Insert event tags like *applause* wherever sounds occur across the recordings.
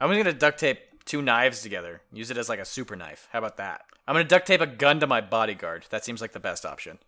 I'm just gonna duct tape two knives together. Use it as like a super knife. How about that? I'm gonna duct tape a gun to my bodyguard. That seems like the best option.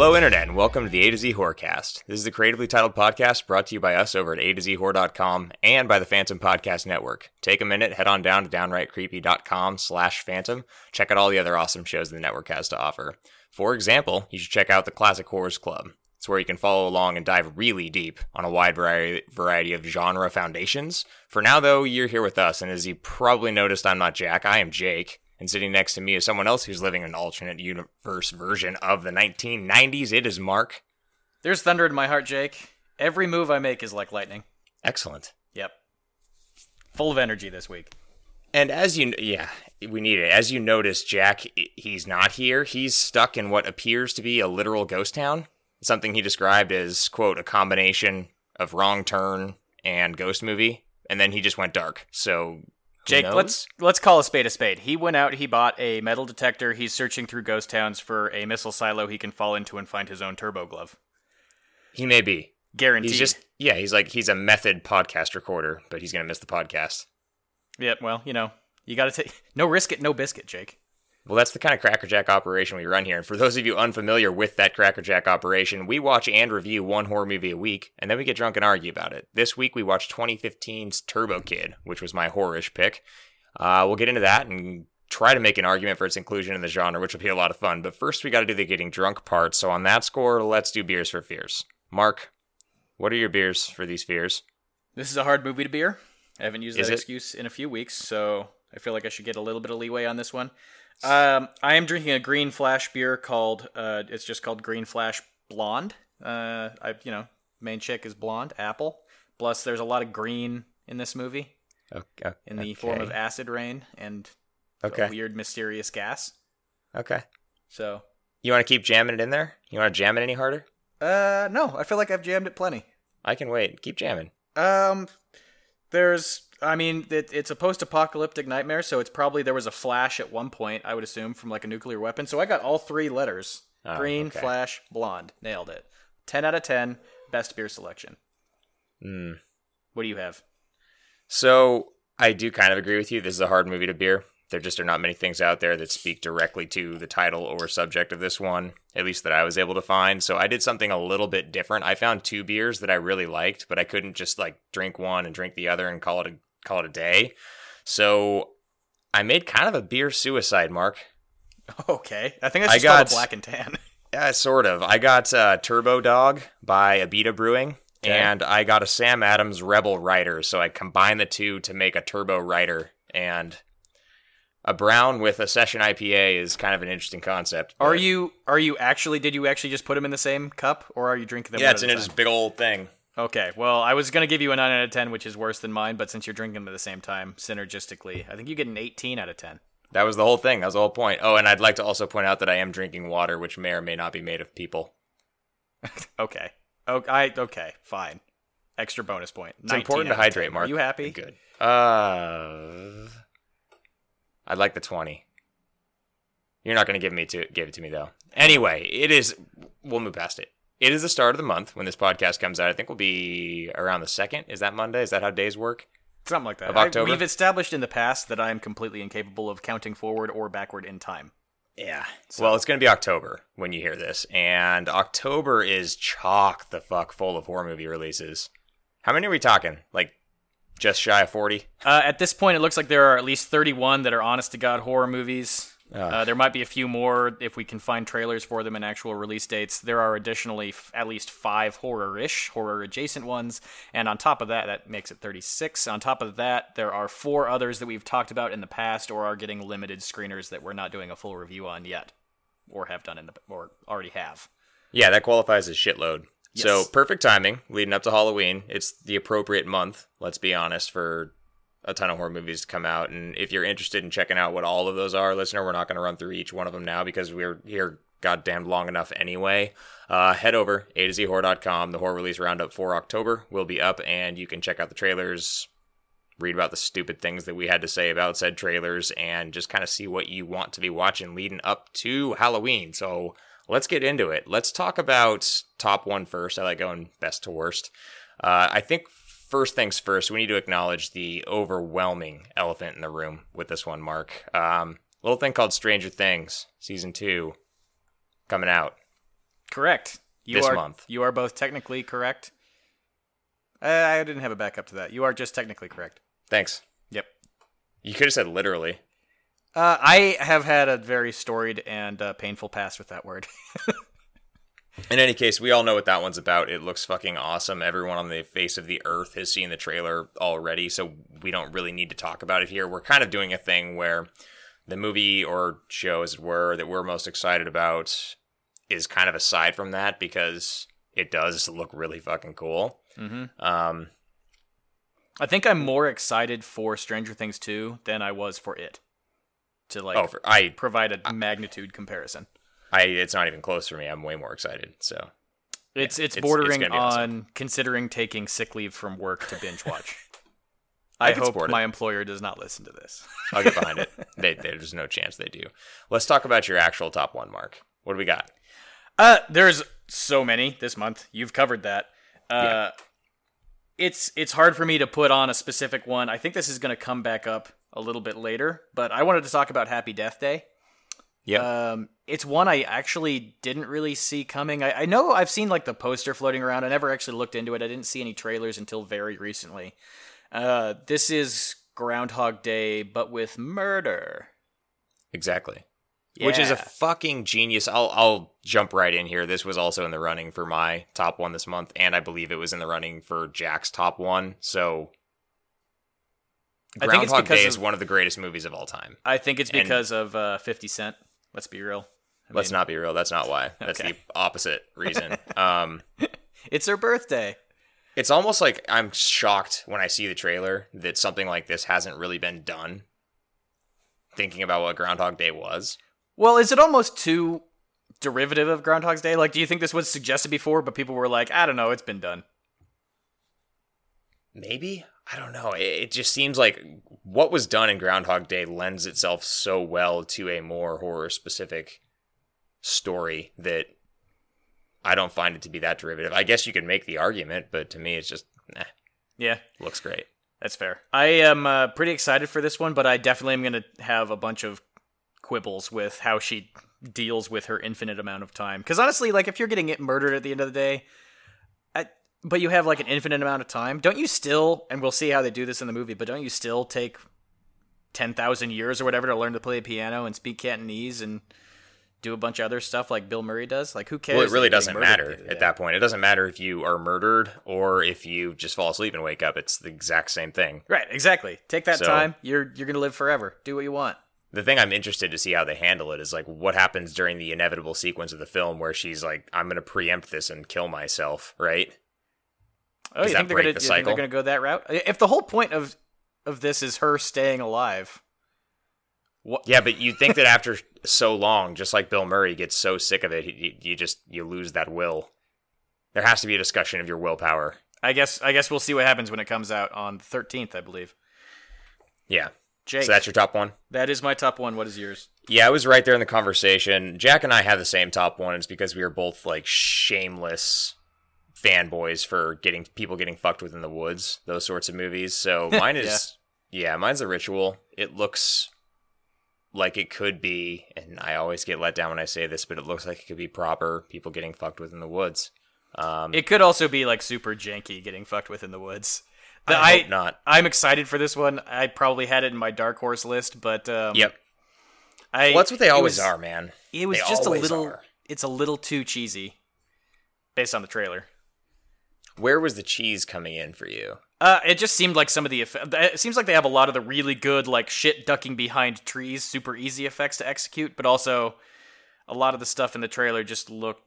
Hello, Internet, and welcome to the A to Z Horrorcast. This is the creatively titled podcast brought to you by us over at A to Z Horror.com and by the Phantom Podcast Network. Take a minute, head on down to downrightcreepy.com slash phantom. Check out all the other awesome shows the network has to offer. For example, you should check out the Classic Horrors Club. It's where you can follow along and dive really deep on a wide variety, variety of genre foundations. For now, though, you're here with us, and as you probably noticed, I'm not Jack, I am Jake. And sitting next to me is someone else who's living an alternate universe version of the 1990s. It is Mark. There's thunder in my heart, Jake. Every move I make is like lightning. Excellent. Yep. Full of energy this week. And as you, yeah, we need it. As you notice, Jack, he's not here. He's stuck in what appears to be a literal ghost town. Something he described as, quote, a combination of wrong turn and ghost movie. And then he just went dark. So Jake, let's let's call a spade a spade. He went out, he bought a metal detector. He's searching through ghost towns for a missile silo he can fall into and find his own turbo glove. He may be guaranteed. He's just yeah. He's like he's a method podcast recorder, but he's gonna miss the podcast. Yep. Well, you know, you got to take *laughs* no risk it, no biscuit, Jake. Well, that's the kind of crackerjack operation we run here. And for those of you unfamiliar with that crackerjack operation, we watch and review one horror movie a week, and then we get drunk and argue about it. This week we watched 2015's Turbo Kid, which was my horrorish pick. Uh, we'll get into that and try to make an argument for its inclusion in the genre, which will be a lot of fun. But first, we got to do the getting drunk part. So on that score, let's do beers for fears. Mark, what are your beers for these fears? This is a hard movie to beer. I haven't used that excuse in a few weeks, so I feel like I should get a little bit of leeway on this one. Um, I am drinking a green flash beer called. Uh, it's just called Green Flash Blonde. Uh, I you know main chick is blonde, apple. Plus, there's a lot of green in this movie. Okay. In the form of acid rain and okay. weird mysterious gas. Okay. So. You want to keep jamming it in there? You want to jam it any harder? Uh, no. I feel like I've jammed it plenty. I can wait. Keep jamming. Um, there's I mean, it, it's a post-apocalyptic nightmare, so it's probably there was a flash at one point. I would assume from like a nuclear weapon. So I got all three letters: oh, green, okay. flash, blonde. Nailed it. Ten out of ten. Best beer selection. Hmm. What do you have? So I do kind of agree with you. This is a hard movie to beer. There just are not many things out there that speak directly to the title or subject of this one, at least that I was able to find. So I did something a little bit different. I found two beers that I really liked, but I couldn't just like drink one and drink the other and call it a call it a day. So I made kind of a beer suicide, Mark. *laughs* Okay, I think I just got black and tan. *laughs* Yeah, sort of. I got uh, Turbo Dog by Abita Brewing, okay. and I got a Sam Adams Rebel Rider. So I combined the two to make a Turbo Rider, and a brown with a session IPA is kind of an interesting concept. Are you are you actually? Did you actually just put them in the same cup, or are you drinking them? Yeah, it's in this big old thing. Okay, well, I was going to give you a 9 out of 10, which is worse than mine, but since you're drinking them at the same time, synergistically, I think you get an 18 out of 10. That was the whole thing. That was the whole point. Oh, and I'd like to also point out that I am drinking water, which may or may not be made of people. *laughs* okay. Oh, I okay, fine. Extra bonus point. It's important to hydrate, Mark. Are you happy? Good. Uh, I'd like the 20. You're not going to give me to give it to me though. Anyway, it is. We'll move past it. It is the start of the month when this podcast comes out. I think we will be around the second. Is that Monday? Is that how days work? Something like that. Of October. I, we've established in the past that I am completely incapable of counting forward or backward in time. Yeah. So. Well, it's going to be October when you hear this, and October is chock the fuck full of horror movie releases. How many are we talking? Like just shy of 40? Uh, at this point, it looks like there are at least 31 that are honest to God horror movies. Uh, there might be a few more if we can find trailers for them and actual release dates. There are additionally f- at least five horror-ish, horror-adjacent ones, and on top of that, that makes it 36. On top of that, there are four others that we've talked about in the past or are getting limited screeners that we're not doing a full review on yet, or have done in the or already have. Yeah, that qualifies as shitload. Yes. So perfect timing leading up to Halloween. It's the appropriate month, let's be honest, for a ton of horror movies to come out. And if you're interested in checking out what all of those are, listener, we're not going to run through each one of them now because we're here goddamn long enough anyway. Uh, head over a to z horror.com. The horror release roundup for October will be up, and you can check out the trailers, read about the stupid things that we had to say about said trailers, and just kind of see what you want to be watching leading up to Halloween. So let's get into it. Let's talk about top one first. I like going best to worst. Uh, I think first things first, we need to acknowledge the overwhelming elephant in the room with this one, Mark. Um, little thing called Stranger Things, season two, coming out. Correct. You This are, month. You are both technically correct. Uh, I didn't have a backup to that. You are just technically correct. Thanks. Yep. You could have said literally. Uh, I have had a very storied and uh, painful past with that word. *laughs* In any case, we all know what that one's about. It looks fucking awesome. Everyone on the face of the earth has seen the trailer already, so we don't really need to talk about it here. We're kind of doing a thing where the movie or show, as it were, that we're most excited about is kind of aside from that because it does look really fucking cool. hmm Um, I think I'm more excited for Stranger Things 2 than I was for it. To like oh, for, I, provide a magnitude comparison. I, it's not even close for me. I'm way more excited. So It's it's it's- it's bordering gonna on awesome. considering taking sick leave from work to binge watch. *laughs* I I, hope support it. my employer does not listen to this. *laughs* I'll get behind it. *laughs* They, there's no chance they do. Let's talk about your actual top one, Mark. What do we got? Uh, there's so many this month. You've covered that. Uh, it's it's hard for me to put on a specific one. I think this is going to come back up a little bit later, but I wanted to talk about Happy Death Day. Yep. Um, it's one I actually didn't really see coming. I, I know I've seen like the poster floating around. I never actually looked into it. I didn't see any trailers until very recently. Uh, this is Groundhog Day, but with murder. Exactly. Which is a fucking genius. I'll I'll jump right in here. This was also in the running for my top one this month, and I believe it was in the running for Jack's top one. So I think it's Groundhog Day is one of the greatest movies of all time. I think it's And- because of uh, Fifty Cent. Let's be real. I Let's mean, not be real. That's not why. That's Okay. the opposite *laughs* reason. um, *laughs* It's her birthday. it's almost like I'm shocked when I see the trailer that something like this hasn't really been done. Thinking about what Groundhog Day was. Well, is it almost too derivative of Groundhog's Day? Like, do you think this was suggested before, but people were like, I don't know, it's been done. Maybe I don't know. It, it just seems like what was done in Groundhog Day lends itself so well to a more horror specific story that I don't find it to be that derivative. I guess you could make the argument, but to me, it's just eh, Yeah, looks great. that's fair. I am uh, pretty excited for this one, but I definitely am going to have a bunch of quibbles with how she deals with her infinite amount of time. Because honestly, like, if you're getting it murdered at the end of the day, but you have like an infinite amount of time, don't you still, and we'll see how they do this in the movie, but don't you still take 10,000 years or whatever to learn to play piano and speak Cantonese and do a bunch of other stuff like Bill Murray does? Like, who cares? Well, it really doesn't matter the end of the at day? that point. It doesn't matter if you are murdered or if you just fall asleep and wake up. It's the exact same thing. Right, exactly. Take that So- time. You're you're gonna live forever. Do what you want. the thing I'm interested to see how they handle it is like what happens during the inevitable sequence of the film where she's like, I'm gonna preempt this and kill myself, right? Oh, Does you think they're gonna the think they're gonna go that route? If the whole point of of this is her staying alive, what? Yeah, but you think that after so long, just like Bill Murray gets so sick of it, you, you just you lose that will. There has to be a discussion of your willpower. I guess I guess we'll see what happens when it comes out on the thirteenth, I believe. Yeah. Jake, So that's your top one. that is my top one. What is yours? Yeah, I was right there in the conversation. Jack and I have the same top one. It's because we are both like shameless fanboys for getting people getting fucked with in the woods, those sorts of movies. So *laughs* mine is yeah. mine's a ritual. It looks like it could be, and I always get let down when I say this, but it looks like it could be proper people getting fucked with in the woods. Um, It could also be like super janky, getting fucked with in the woods. The- I hope not. I'm excited for this one. I probably had it in my dark horse list, but um, Yep. I, Well, that's what they always was- are, man. It was They just a little. are. It's a little too cheesy, based on the trailer. Where was the cheese coming in for you? Uh, it just seemed like some of the eff- it seems like they have a lot of the really good like shit ducking behind trees, super easy effects to execute, but also a lot of the stuff in the trailer just looked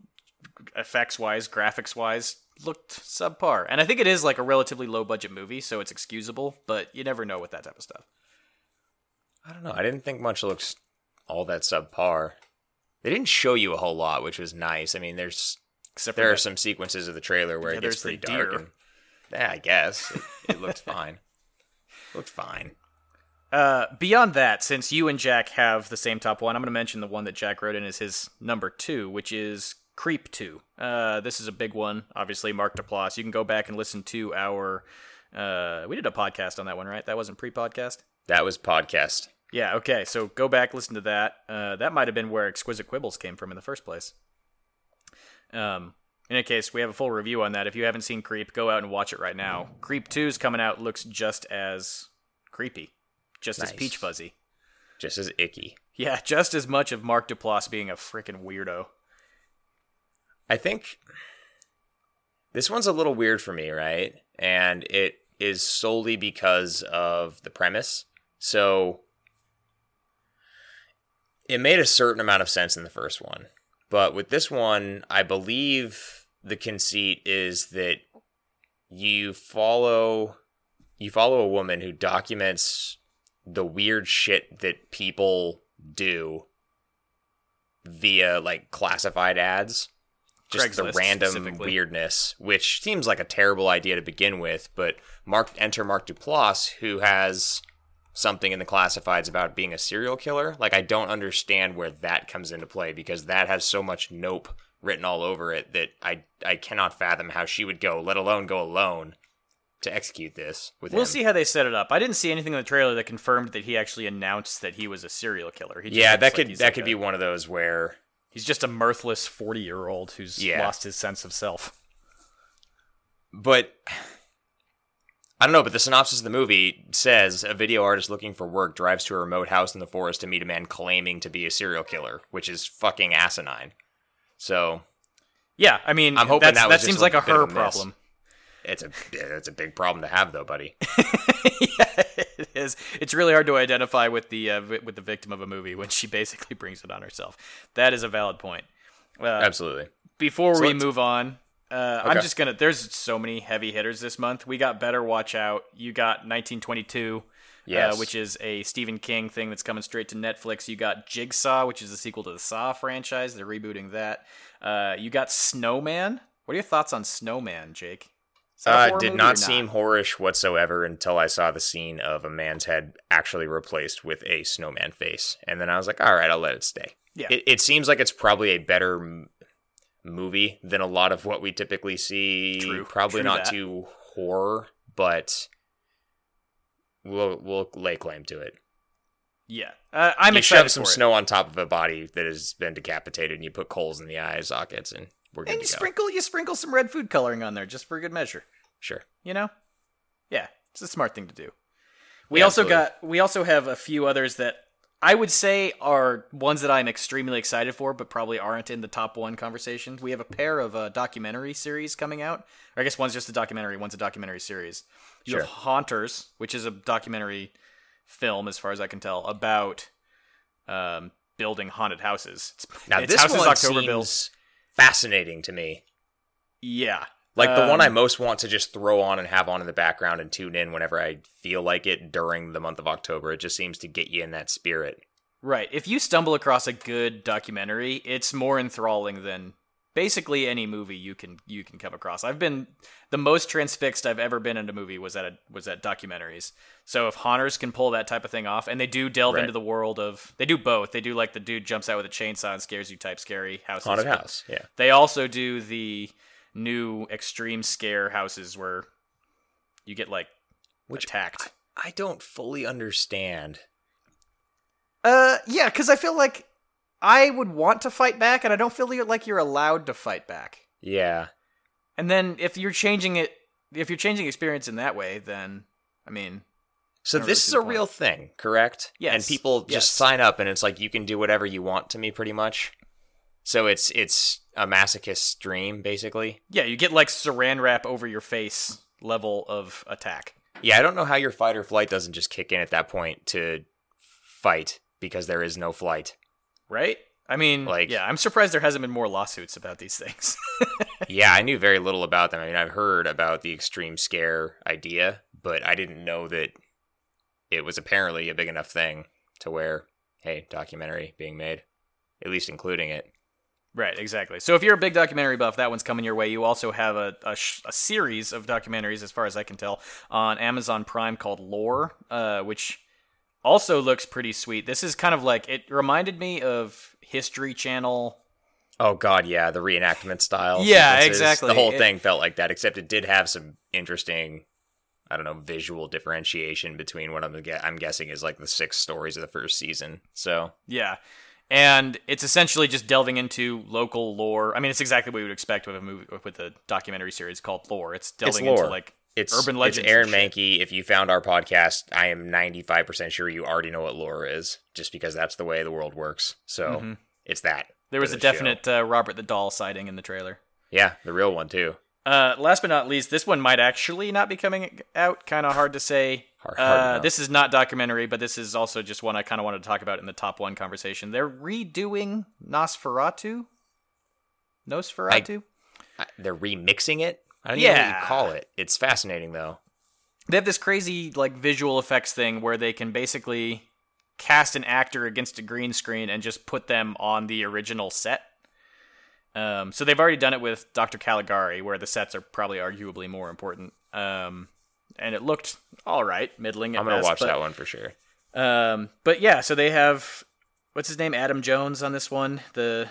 effects wise, graphics wise, looked subpar. And I think it is like a relatively low budget movie, so it's excusable, but you never know with that type of stuff. I don't know. I didn't think much looks all that subpar. They didn't show you a whole lot, which was nice. I mean, there's Except there are that- some sequences of the trailer where Yeah, it gets pretty dark. deer. And, yeah, I guess it, it looked fine. *laughs* Looked fine. Uh, beyond that, since you and Jack have the same top one, I'm going to mention the one that Jack wrote in as his number two, which is Creep 2. Uh, this is a big one, obviously, Mark Duplass. You can go back and listen to our. Uh, we did a podcast on that one, right? That wasn't pre podcast? That was podcast. Yeah, okay. So go back, listen to that. Uh, that might have been where Exquisite Quibbles came from in the first place. Um, in any case, we have a full review on that. If you haven't seen Creep, go out and watch it right now. Creep 2 is coming out, looks just as creepy, just as peach fuzzy. Just as icky. Yeah, just as much of Mark Duplass being a freaking weirdo. I think this one's a little weird for me, right? And it is solely because of the premise. So it made a certain amount of sense in the first one. But with this one, I believe the conceit is that you follow you follow a woman who documents the weird shit that people do via like classified ads just the random weirdness, which seems like a terrible idea to begin with. But Mark enter Mark Duplass, who has something in the classifieds about being a serial killer. Like I don't understand where that comes into play because that has so much nope written all over it that I I cannot fathom how she would go, let alone go alone to execute this with We'll him. see how they set it up. I didn't see anything in the trailer that confirmed that he actually announced that he was a serial killer. He just Yeah, that like could that like could a- be one of those where He's just a mirthless forty-year-old who's Yeah. lost his sense of self. but I don't know, but the synopsis of the movie says a video artist looking for work drives to a remote house in the forest to meet a man claiming to be a serial killer, which is fucking asinine. So Yeah, I mean, I'm hoping that that seems like a a her problem. it's a it's a big problem to have, though, buddy. *laughs* yeah, it is. It's really hard to identify with the uh, vi- with the victim of a movie when she basically brings it on herself. That is a valid point. Uh, Absolutely. before So we move on, uh, I'm just gonna. There's so many heavy hitters this month. We got Better Watch Out. You got 1922. Yes. Uh, which is a Stephen King thing that's coming straight to Netflix. You got Jigsaw, which is the sequel to the Saw franchise. They're rebooting that. Uh, you got Snowman. What are your thoughts on Snowman, Jake? Is that a Uh, did movie not seem horish whatsoever until I saw the scene of a man's head actually replaced with a snowman face, and then I was like, "All right, I'll let it stay." Yeah. it, it seems like it's probably a better movie than a lot of what we typically see. True, Probably true not that. too horror, but we'll we'll lay claim to it. Yeah, uh, I'm you excited shove some snow on top of a body that has been decapitated, and you put coals in the eye sockets, and we're good and you go. sprinkle you sprinkle some red food coloring on there just for good measure. Sure. You know, yeah, it's a smart thing to do. We Yeah, also absolutely. got we also have a few others that I would say are ones that I'm extremely excited for, but probably aren't in the top one conversation. We have a pair of uh, documentary series coming out. Or I guess one's just a documentary, one's a documentary series. You have Haunters, which is a documentary film, as far as I can tell, about um, building haunted houses. It's, Now it's this Houses one October seems Bills. fascinating to me. Yeah, Like the one I Um, most want to just throw on and have on in the background and tune in whenever I feel like it during the month of October. It just seems to get you in that spirit. Right. If you stumble across a good documentary, it's more enthralling than basically any movie you can you can come across. I've been the most transfixed I've ever been in a movie was at a, was at documentaries. So if haunters can pull that type of thing off, and they do delve Right. into the world of they do both. They do like the dude jumps out with a chainsaw and scares you type scary houses. Haunted house, yeah. They also do the new extreme scare houses where you get like Which attacked. I don't fully understand. Uh, yeah, because I feel like I would want to fight back, and I don't feel like you're allowed to fight back. Yeah. And then if you're changing it, if you're changing experience in that way, then I mean, So I this really is a point. real thing, correct? Yes. And people just Yes. sign up and it's like you can do whatever you want to me pretty much. So it's it's a masochist dream basically. yeah, you get like saran wrap over your face level of attack. Yeah, I don't know how your fight or flight doesn't just kick in at that point to fight because there is no flight. Right? I mean, Like- yeah, I'm surprised there hasn't been more lawsuits about these things. *laughs* yeah, I knew very little about them. I mean, I've heard about the extreme scare idea, but I didn't know that it was apparently a big enough thing to where, hey, documentary being made. at least including it. Right, exactly. So if you're a big documentary buff, that one's coming your way. You also have a, a, sh- a series of documentaries, as far as I can tell, on Amazon Prime called Lore, uh, which also looks pretty sweet. This is kind of like it reminded me of History Channel. Oh God, yeah, the reenactment style. Yeah, sequences. exactly. The whole It- thing felt like that, except it did have some interesting, I don't know, visual differentiation between what I'm I'm guessing is like the six stories of the first season. So Yeah. And it's essentially just delving into local lore. I mean, it's exactly what you would expect with a movie with a documentary series called Lore. It's delving lore. into like it's urban legends. It's Aaron. Mahnke. If you found our podcast, I am 95 percent sure you already know what lore is, just because that's the way the world works. So it's that. Mm-hmm. There was a the definite uh, Robert the Doll sighting in the trailer. yeah, the real one too. Uh, last but not least, this one might actually not be coming out. Kind of hard to say. Hard- hard uh, this is not documentary, but this is also just one I kind of wanted to talk about in the top one conversation. They're redoing Nosferatu. Nosferatu. I- They're remixing it. I don't even know what you call it. It's fascinating though. they have this crazy like visual effects thing where they can basically cast an actor against a green screen and just put them on the original set. Um, so they've already done it with Dr. Caligari, where the sets are probably arguably more important. Um, and it looked all right, middling. I'm gonna best, watch but, that one for sure. Um, but yeah, so they have what's his name, Adam Jones on this one, the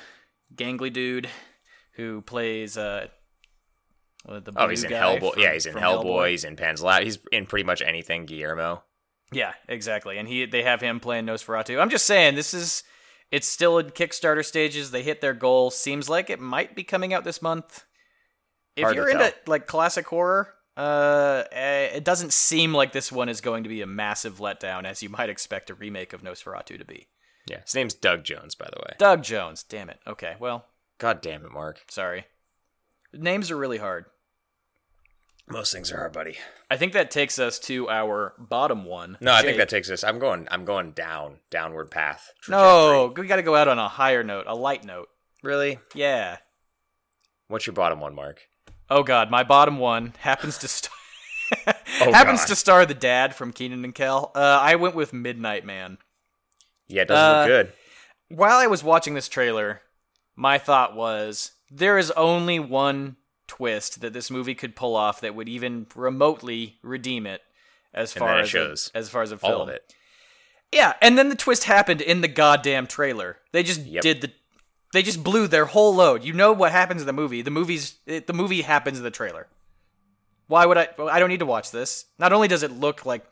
gangly dude who plays uh, the Oh, he's in Hellboy. from- yeah, he's in from Hellboy. He's in Pan's Lab. He's in pretty much anything Guillermo. Yeah, exactly. And he they have him playing Nosferatu. I'm just saying this is it's still in Kickstarter stages. They hit their goal. Seems like it might be coming out this month. If Hard you're into like classic horror, uh, it doesn't seem like this one is going to be a massive letdown as you might expect a remake of Nosferatu to be. Yeah, his name's Doug Jones, by the way. Doug Jones. Damn it. Okay, well, God damn it, Mark. sorry. Names are really hard. Most things are hard, buddy. I think that takes us to our bottom one. No, I think that takes us. I'm going. I'm going down, downward path. No, we got to go out on a higher note, a light note. really. Yeah. What's your bottom one, Mark? Oh God, my bottom one happens to star *laughs* Oh, happens God. to star the dad from Kenan and Kel. Uh, I went with Midnight Man. Yeah, it doesn't Uh, look good. While I was watching this trailer, my thought was there is only one twist that this movie could pull off that would even remotely redeem it as far as a, as far as a film. All of it. Yeah, and then the twist happened in the goddamn trailer. They just Yep. did the they just blew their whole load. You know what happens in the movie. The movie's it, the movie happens in the trailer. Why would I well, I don't need to watch this. Not only does it look like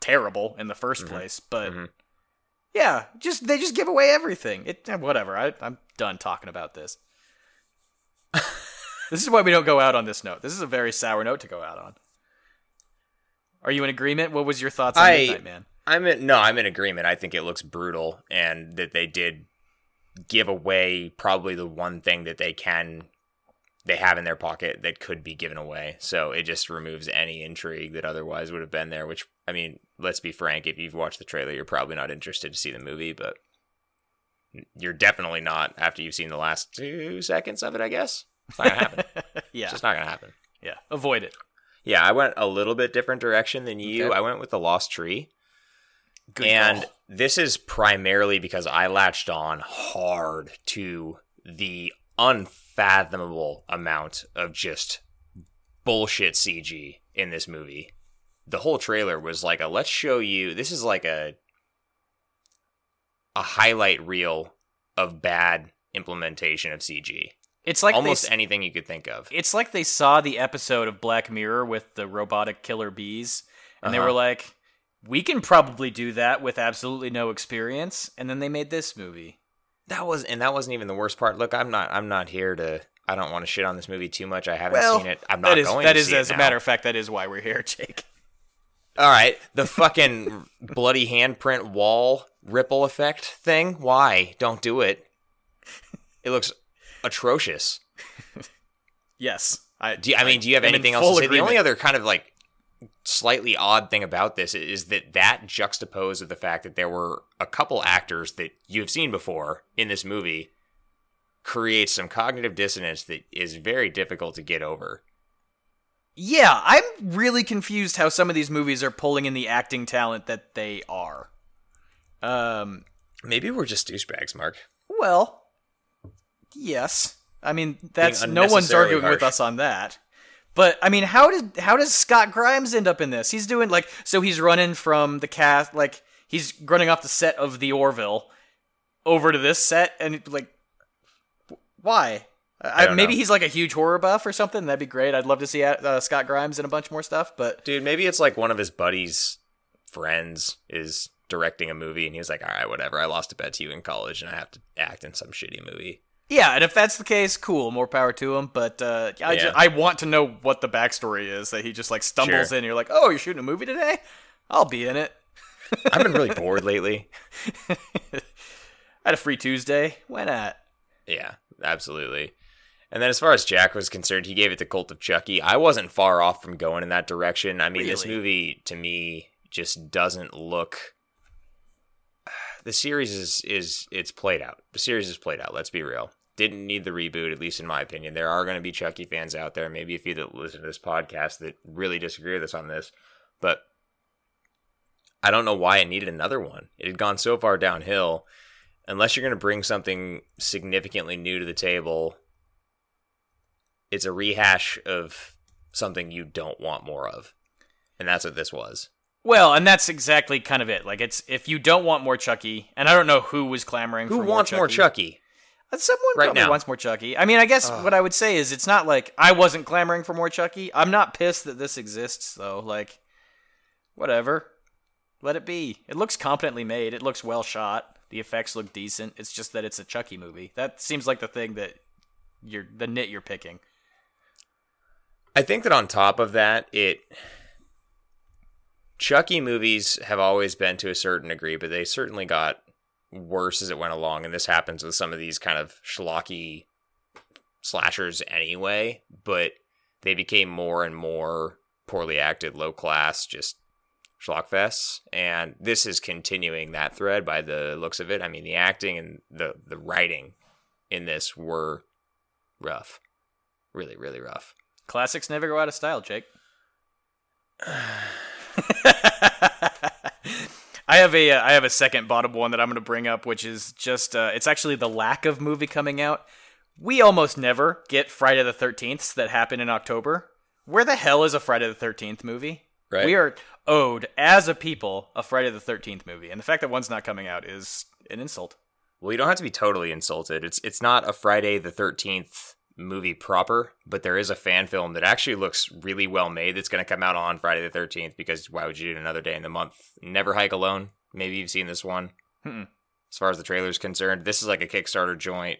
terrible in the 1st place, but Mhm. yeah, just they just give away everything. It eh, whatever. I I'm done talking about this. *laughs* this is why we don't go out on this note. This is a very sour note to go out on. Are you in agreement? What was your thoughts on I- Midnight Man? I'm in. No, I'm in agreement. I think it looks brutal, and that they did give away probably the one thing that they can they have in their pocket that could be given away. So it just removes any intrigue that otherwise would have been there. Which I mean, let's be frank. If you've watched the trailer, you're probably not interested to see the movie, but you're definitely not after you've seen the last two seconds of it. I guess it's not gonna happen. *laughs* yeah. It's just not gonna happen. Yeah, avoid it. Yeah, I went a little bit different direction than you. Okay. I went with the Lost Tree. Good and call. this is primarily because I latched on hard to the unfathomable amount of just bullshit CG in this movie. The whole trailer was like a let's show you this is like a a highlight reel of bad implementation of CG. it's like Almost they, anything you could think of. it's like they saw the episode of Black Mirror with the robotic killer bees, and they Uh-huh. were like, "We can probably do that with absolutely no experience," and then they made this movie. That was and that wasn't even the worst part. Look, I'm not I'm not here to I don't want to shit on this movie too much. I haven't Well, seen it. I'm not that is going that is as a matter of fact that is why we're here, *laughs* Jake. All right, the fucking bloody handprint wall ripple effect thing. Why? Don't do it. It looks atrocious. *laughs* Yes, I. Do you, I mean, do you have am anything else to say? The only other kind of like slightly odd thing about this is that that juxtaposed with the fact that there were a couple actors that you've seen before in this movie creates some cognitive dissonance that is very difficult to get over. Yeah, I'm really confused how some of these movies are pulling in the acting talent that they are. Um, Maybe we're just douchebags, Mark. Well, yes. I mean, that's no one's arguing harsh. with us on that. But I mean, how did how does Scott Grimes end up in this? He's doing like so he's running from the cast like he's running off the set of the Orville over to this set and like why? I, maybe know. he's like a huge horror buff or something. That'd be great. I'd love to see uh, Scott Grimes in a bunch more stuff. But dude, maybe it's like one of his buddies' friends is directing a movie, and he was like, "All right, whatever. I lost a bet to you in college, and I have to act in some shitty movie." Yeah, and if that's the case, cool. More power to him. But uh, I, yeah. I want to know what the backstory is that he just like stumbles sure. in. You're like, oh, you're shooting a movie today? I'll be in it. I've been really *laughs* bored lately. I had a free Tuesday. Why not? Yeah, absolutely. And then as far as Jack was concerned, he gave it to Cult of Chucky. I wasn't far off from going in that direction. I mean, really? this movie to me just doesn't look *sighs* the series is is it's played out. The series is played out. Let's be real. Didn't need the reboot, at least in my opinion. There are going to be Chucky fans out there, maybe a few that listen to this podcast that really disagree with us on this, but I don't know why it needed another one. It had gone so far downhill. Unless you're going to bring something significantly new to the table, it's a rehash of something you don't want more of. And that's what this was. Well, and that's exactly kind of it. Like it's if you don't want more Chucky, and I don't know who was clamoring who for wants more Chucky. More Chucky? Someone right probably now. wants more Chucky. I mean, I guess what I would say is it's not like I wasn't clamoring for more Chucky. I'm not pissed that this exists though. Like whatever. Let it be. It looks competently made. It looks well shot. The effects look decent. It's just that it's a Chucky movie. That seems like the thing that you're the nit you're picking. I think that on top of that, it Chucky movies have always been to a certain degree, but they certainly got worse as it went along. And this happens with some of these kind of schlocky slashers anyway, but they became more and more poorly acted, low class, just schlockfests. And this is continuing that thread by the looks of it. I mean, the acting and the, the writing in this were rough. Really, really rough. Classics never go out of style, Jake. *sighs* *laughs* I have a uh, I have a second bottom one that I'm going to bring up, which is just uh, it's actually the lack of movie coming out. We almost never get Friday the Thirteenth that happen in October. Where the hell is a Friday the Thirteenth movie? Right. We are owed as a people a Friday the Thirteenth movie, and the fact that one's not coming out is an insult. Well, you don't have to be totally insulted. It's it's not a Friday the Thirteenth movie proper, but there is a fan film that actually looks really well made that's going to come out on Friday the 13th because why would you do it another day in the month? Never Hike Alone. Maybe you've seen this one. Mm-mm. As far as the trailer is concerned, this is like a Kickstarter joint.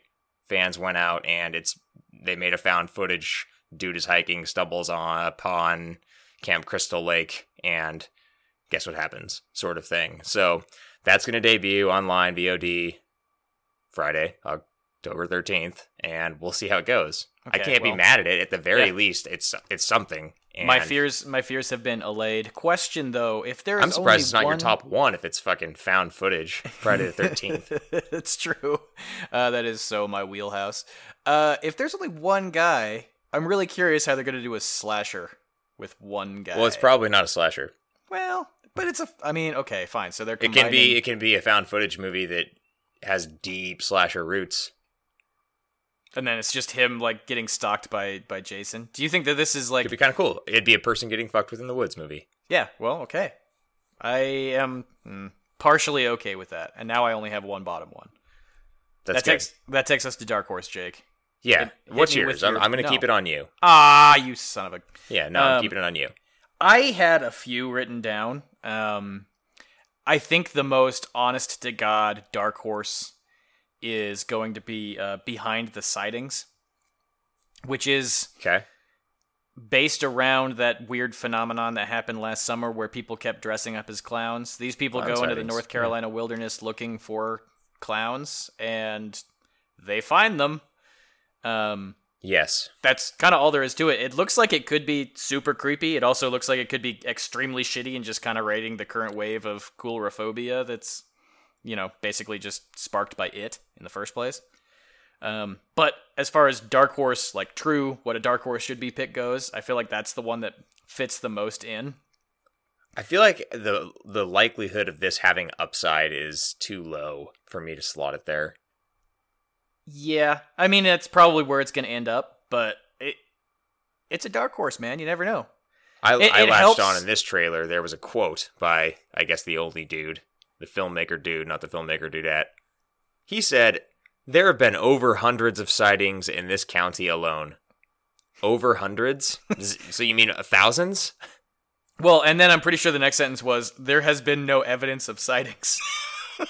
Fans went out and it's they made a found footage. Dude is hiking, stumbles on upon Camp Crystal Lake, and guess what happens? Sort of thing. So that's going to debut online VOD Friday, October 13th, and we'll see how it goes. Okay, I can't well, be mad at it. At the very yeah. least, it's it's something. And my fears, my fears have been allayed. Question though, if there's I'm surprised it's not one... your top one. If it's fucking found footage, Friday the Thirteenth. *laughs* it's true. Uh, that is so my wheelhouse. Uh, if there's only one guy, I'm really curious how they're gonna do a slasher with one guy. Well, it's probably not a slasher. Well, but it's a. I mean, okay, fine. So they're. Combining... It can be. It can be a found footage movie that has deep slasher roots. And then it's just him like getting stalked by by Jason. Do you think that this is like It'd be kind of cool. It'd be a person getting fucked within the woods movie. Yeah, well, okay. I am mm, partially okay with that. And now I only have one bottom one. That's that takes that takes us to Dark Horse, Jake. Yeah. Hit, What's yours? I'm, I'm going to no. keep it on you. Ah, you son of a. Yeah, no, I'm um, keeping it on you. I had a few written down. Um, I think the most honest to God Dark Horse is going to be uh, behind the sightings, which is okay based around that weird phenomenon that happened last summer where people kept dressing up as clowns. These people Clown go sightings. into the North Carolina yeah. wilderness looking for clowns and they find them. Um, yes. That's kind of all there is to it. It looks like it could be super creepy. It also looks like it could be extremely shitty and just kind of raiding the current wave of coulrophobia that's you know, basically just sparked by it in the first place. Um, but as far as Dark Horse, like true, what a Dark Horse should be pick goes, I feel like that's the one that fits the most in. I feel like the the likelihood of this having upside is too low for me to slot it there. Yeah, I mean that's probably where it's going to end up, but it it's a dark horse, man. You never know. I, It- I it latched helps- on in this trailer. There was a quote by, I guess, the only dude, the filmmaker dude, not the filmmaker dudette. He said, There have been over hundreds of sightings in this county alone. Over hundreds? *laughs* So you mean uh, thousands? Well, and then I'm pretty sure the next sentence was there has been no evidence of sightings. *laughs*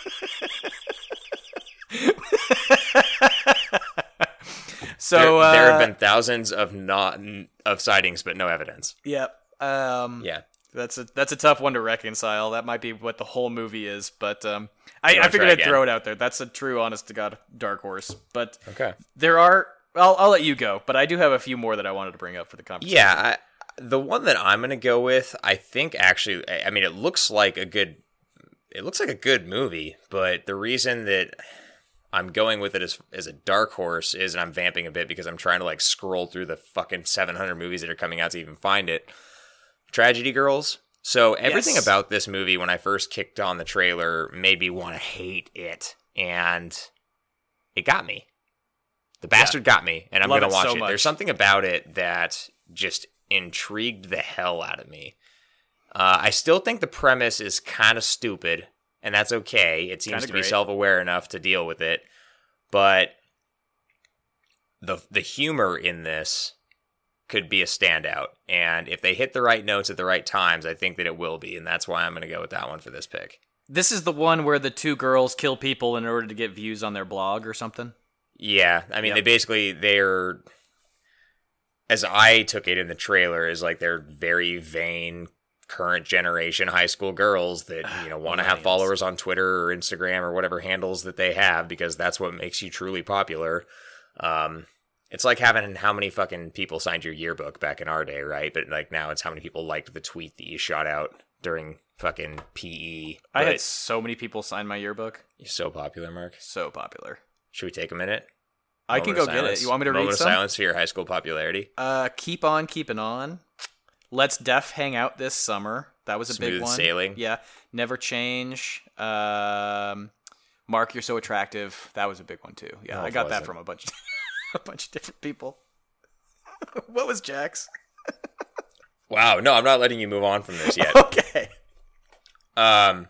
so there, uh, there have been thousands of not of sightings, but no evidence. Yep. Um, Yeah. That's a that's a tough one to reconcile. That might be what the whole movie is, but um, I, I figured I'd again? throw it out there. That's a true, honest to god dark horse. But Okay. there are. I'll I'll let you go, but I do have a few more that I wanted to bring up for the conversation. Yeah, I, the one that I'm gonna go with, I think actually, I I mean, it looks like a good, it looks like a good movie, but the reason that I'm going with it as as a dark horse is, and I'm vamping a bit because I'm trying to like scroll through the fucking 700 movies that are coming out to even find it. Tragedy Girls. So everything Yes. about this movie, when I first kicked on the trailer, made me want to hate it, and it got me. The bastard got me, and I'm Love gonna it watch so it. There's something about it that just intrigued the hell out of me. Uh, I still think the premise is kind of stupid, and that's okay. It seems Kinda to be great. self-aware enough to deal with it, but the the humor in this could be a standout. And if they hit the right notes at the right times, I think that it will be, and that's why I'm going to go with that one for this pick. This is the one where the two girls kill people in order to get views on their blog or something. Yeah, I mean, Yep. they basically they're as I took it in the trailer is like they're very vain current generation high school girls that you know *sighs* want to have followers on Twitter or Instagram or whatever handles that they have because that's what makes you truly popular. Um, it's like having how many fucking people signed your yearbook back in our day, right? But like now it's how many people liked the tweet that you shot out during fucking PE. I had so many people sign my yearbook. you're so popular, Mark. So popular. Should we take a minute? I can go of get it. You want me to Moment read of some? silence for your high school popularity. Uh, keep on keeping on. Let's Def hang out this summer. That was a big one. sailing. Yeah. Never change. Um, Mark, you're so attractive. That was a big one too. Yeah, No, I got that from a bunch, *laughs* *laughs* a bunch of different people. *laughs* what was Jack's? Wow, no, I'm not letting you move on from this yet. *laughs* Okay. um,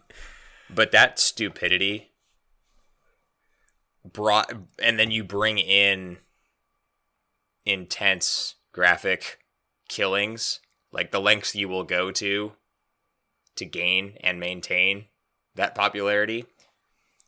but that stupidity brought, and then you bring in intense graphic killings, like the lengths you will go to to gain and maintain that popularity.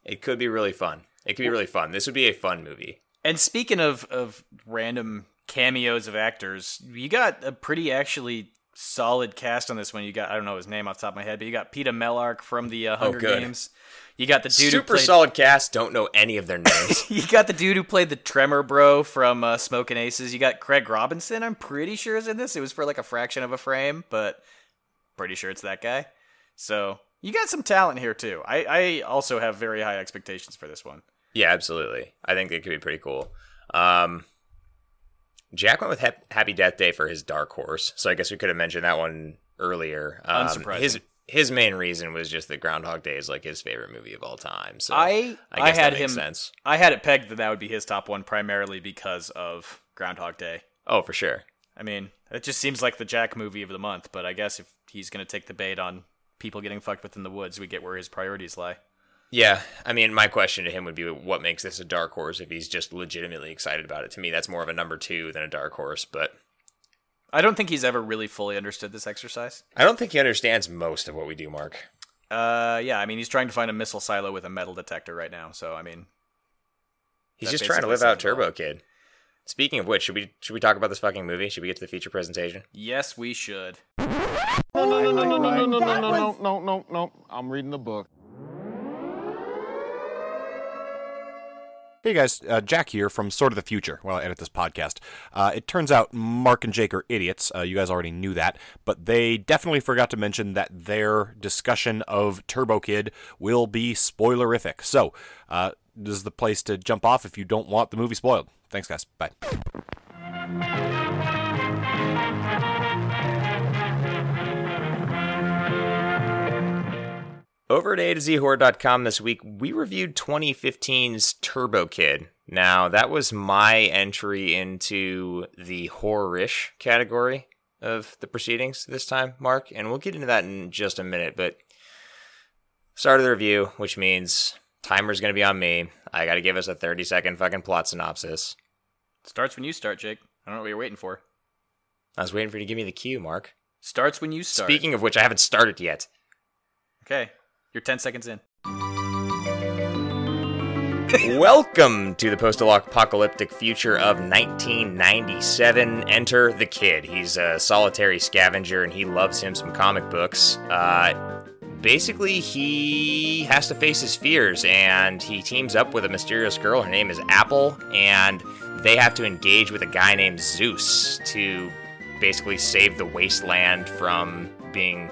It could be really fun. It could be really fun. This would be a fun movie. And speaking of of random cameos of actors, you got a pretty actually solid cast on this one. You got I don't know his name off the top of my head, but you got Peeta Mellark from the uh, Hunger Oh. Games. You got the dude who Super played, solid cast. Don't know any of their names. *laughs* You got the dude who played the Tremor Bro from uh, Smoking Aces. You got Craig Robinson. I'm pretty sure is in this. It was for like a fraction of a frame, but pretty sure it's that guy. So you got some talent here too. I, I also have very high expectations for this one. Yeah, absolutely. I think it could be pretty cool. Um, Jack went with Hap- Happy Death Day for his dark horse, so I guess we could have mentioned that one earlier. Um, Unsurprising. His his main reason was just that Groundhog Day is like his favorite movie of all time. So I I I, had that makes him. sense. I had it pegged that that would be his top one primarily because of Groundhog Day. Oh, for sure. I mean, it just seems like the Jack movie of the month. But I guess if he's gonna take the bait on people getting fucked with in the woods, we get where his priorities lie. Yeah, I mean, my question to him would be, what makes this a dark horse? If he's just legitimately excited about it, to me, that's more of a number two than a dark horse. But I don't think he's ever really fully understood this exercise. I don't think he understands most of what we do, Mark. Uh, yeah, I mean, he's trying to find a missile silo with a metal detector right now. So, I mean, He's just trying to live out says it. Turbo Kid. Speaking of which, should we should we talk about this fucking movie? Should we get to the feature presentation? yes, we should. No, no, no, no, no, no, no, no, no, no, no, no. I'm reading the book. Hey guys, uh, Jack here from Sort of the Future. While I edit this podcast, uh, it turns out Mark and Jake are idiots. Uh, you guys already knew that, but they definitely forgot to mention that their discussion of Turbo Kid will be spoilerific. So, uh, this is the place to jump off if you don't want the movie spoiled. Thanks, guys. Bye. Over at A to Z Horror.com this week, we reviewed 2015's Turbo Kid, Now, that was my entry into the horror-ish category of the proceedings this time, Mark, and we'll get into that in just a minute, but start of the review, which means timer's going to be on me. I got to give us a 30 second fucking plot synopsis. Starts when you start, Jake. I don't know what you're waiting for. I was waiting for you to give me the cue, Mark. Starts when you start. Speaking of which, I haven't started yet. Okay, you're 10 seconds in. *laughs* Welcome to the post-apocalyptic future of 1997. Enter the kid. He's a solitary scavenger, and he loves him some comic books. Uh, basically, he has to face his fears, and he teams up with a mysterious girl. Her name is Apple, and they have to engage with a guy named Zeus to basically save the wasteland from being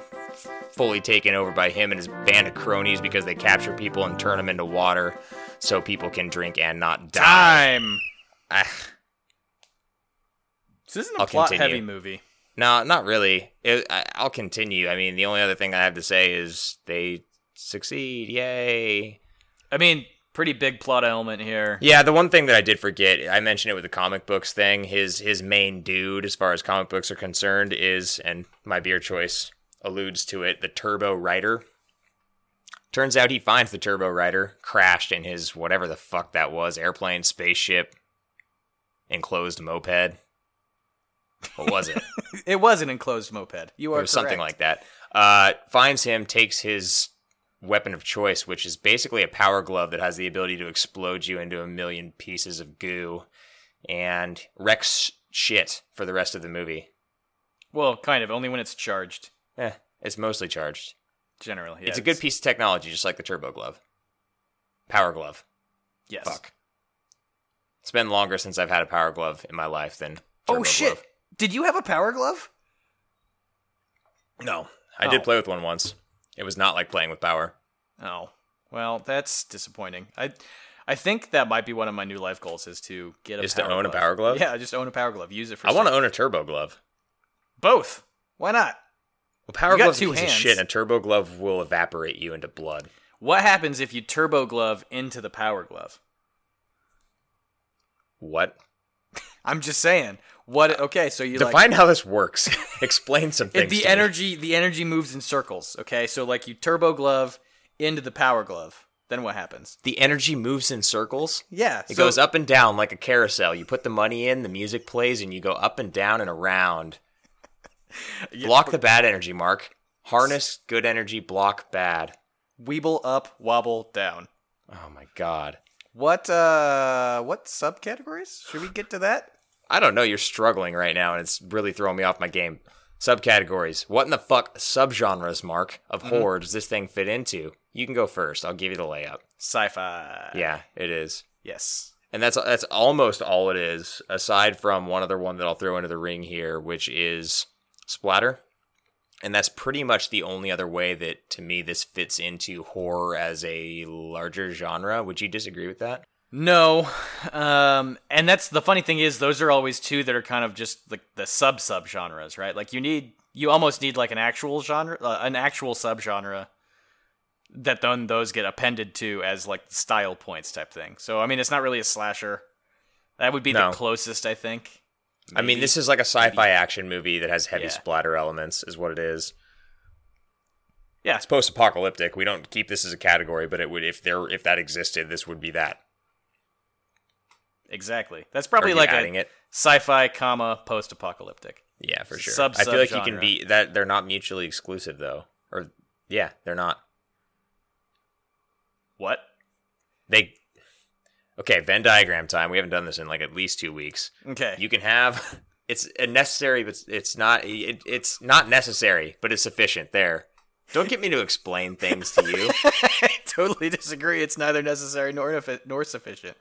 fully taken over by him and his band of cronies because they capture people and turn them into water so people can drink and not die. Time. Ah, This isn't a I'll plot continue. heavy movie. no, not really. It, I, I'll continue. I mean, the only other thing I have to say is they succeed. Yay. I mean, pretty big plot element here. Yeah, the one thing that I did forget, I mentioned it with the comic books thing. His his main dude, as far as comic books are concerned, is and my beer choice alludes to it, the Turbo Rider. Turns out he finds the Turbo Rider crashed in his whatever the fuck that was, airplane, spaceship, enclosed moped. What was it? *laughs* It was an enclosed moped. You It are was something like that. Uh, finds him, takes his weapon of choice, which is basically a power glove that has the ability to explode you into a million pieces of goo, and wrecks shit for the rest of the movie. Well, kind of. Only when it's charged. It's mostly charged. Generally, yeah, it's a good piece of technology, just like the turbo glove. Power glove. Yes. Fuck. It's been longer since I've had a power glove in my life than. Oh shit! glove. Did you have a power glove? No, I Oh. did play with one once. It was not like playing with power. Oh, well, that's disappointing. I, I think that might be one of my new life goals is to get a Is to own a glove. power glove? Yeah, just own a power glove. Use it for. I want to own a turbo glove. both. Why not? Well, power got two hands. shit, and a turbo glove will evaporate you into blood. What happens if you turbo glove into the power glove? What? *laughs* I'm just saying. What? Okay, so you like Define how this works. *laughs* Explain some things. the to me. energy. The energy moves in circles. Okay, so like you turbo glove into the power glove. Then what happens? The energy moves in circles. Yeah, It so- goes up and down like a carousel. You put the money in, the music plays, and you go up and down and around. *laughs* Block the bad energy, Mark. Harness good energy, block bad. Weeble up, wobble down. Oh my god. What uh what subcategories? Should we get to that? I don't know, you're struggling right now, and it's really throwing me off my game. Subcategories. What in the fuck subgenres, Mark, of Mm-hmm. horror does this thing fit into? You can go first. I'll give you the layup. Sci-fi. Yeah, it is. Yes. And that's that's almost all it is, aside from one other one that I'll throw into the ring here, which is splatter. And that's pretty much the only other way that to me this fits into horror as a larger genre. Would you disagree with that? No. Um and that's the funny thing is those are always two that are kind of just like the sub sub genres, right? Like you need you almost need like an actual genre uh, an actual subgenre that then those get appended to as like style points type thing. So I mean it's not really a slasher. That would be No. the closest, I think. I mean, this is like a sci-fi action movie that has heavy Yeah. splatter elements, is what it is. Yeah, It's post-apocalyptic. We don't keep this as a category, but it would if there if that existed, this would be that. exactly. That's probably like adding a it. sci-fi comma post-apocalyptic. Yeah, for sure. Sub- I feel like you can be that they're not mutually exclusive though. Or yeah, they're not. What? They Okay, Venn diagram time. We haven't done this in like at least 2 weeks. Okay. You can have *laughs* it's a necessary but it's not it, it's not necessary, but it's sufficient there. Don't get me to explain things to you. *laughs* I totally disagree. It's neither necessary nor nor sufficient.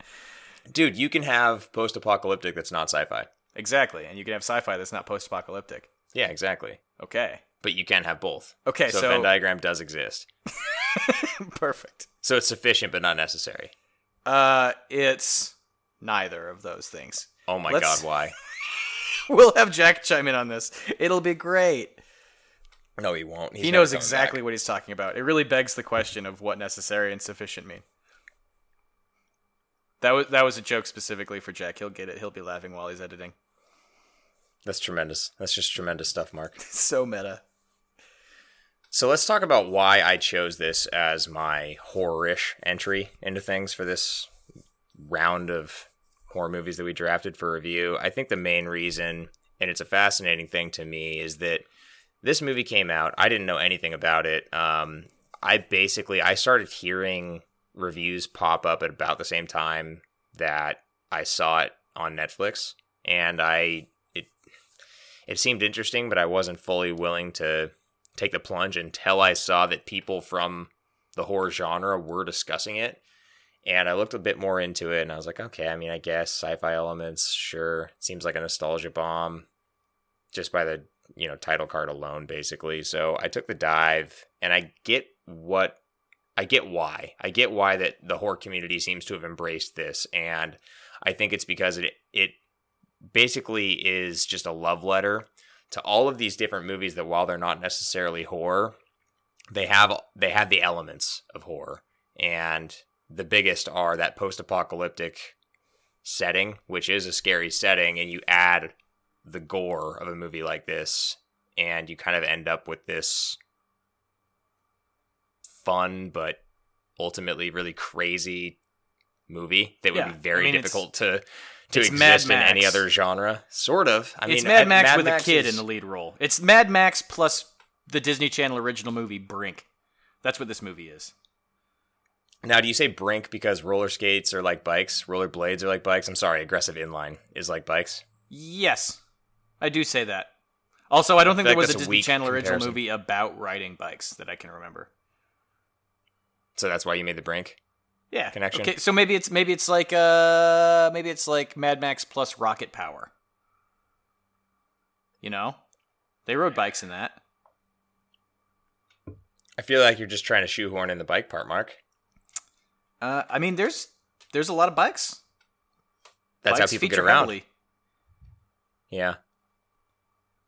Dude, you can have post-apocalyptic that's not sci-fi. Exactly, and you can have sci-fi that's not post-apocalyptic. Yeah, exactly. Okay. But you can have both. Okay, so, so- Venn diagram does exist. *laughs* Perfect. So it's sufficient but not necessary. Uh, it's neither of those things. Oh my Let's- god, why? *laughs* We'll have Jack chime in on this. It'll be great. No, he won't. He's he knows exactly back. what he's talking about. It really begs the question of what necessary and sufficient mean. That was that was a joke specifically for Jack. He'll get it. He'll be laughing while he's editing. That's tremendous. That's just tremendous stuff, Mark. *laughs* so meta. So let's talk about why I chose this as my horror-ish entry into things for this round of horror movies that we drafted for review. I think the main reason, and it's a fascinating thing to me, is that this movie came out. I didn't know anything about it. Um, I basically I started hearing reviews pop up at about the same time that I saw it on Netflix, and I it it seemed interesting, but I wasn't fully willing to take the plunge until I saw that people from the horror genre were discussing it. And I looked a bit more into it and I was like, okay, I mean, I guess sci fi elements, sure. It seems like a nostalgia bomb just by the, you know, title card alone, basically. So I took the dive and I get what I get why. I get why that the horror community seems to have embraced this. And I think it's because it it basically is just a love letter to all of these different movies that while they're not necessarily horror, they have they have the elements of horror. And the biggest are that post-apocalyptic setting, which is a scary setting, and you add the gore of a movie like this, and you kind of end up with this fun but ultimately really crazy movie that would Yeah, be very I mean, difficult to to it's exist Mad in any other genre. Sort of. I mean, it's mean, Mad I- Max with Max a kid is- in the lead role. It's Mad Max plus the Disney Channel original movie Brink. That's what this movie is. Now, do you say brink because roller skates are like bikes? Roller blades are like bikes? I'm sorry, aggressive inline is like bikes. Yes, I do say that. Also, I don't think there like was a Disney Channel original comparison. movie about riding bikes that I can remember. So that's why you made the brink. Yeah. Connection. Okay, so maybe it's maybe it's like uh maybe it's like Mad Max plus rocket power. You know? They rode bikes in that. I feel like you're just trying to shoehorn in the bike part, Mark. Uh I mean there's there's a lot of bikes. That's bikes how people get around. heavily. Yeah.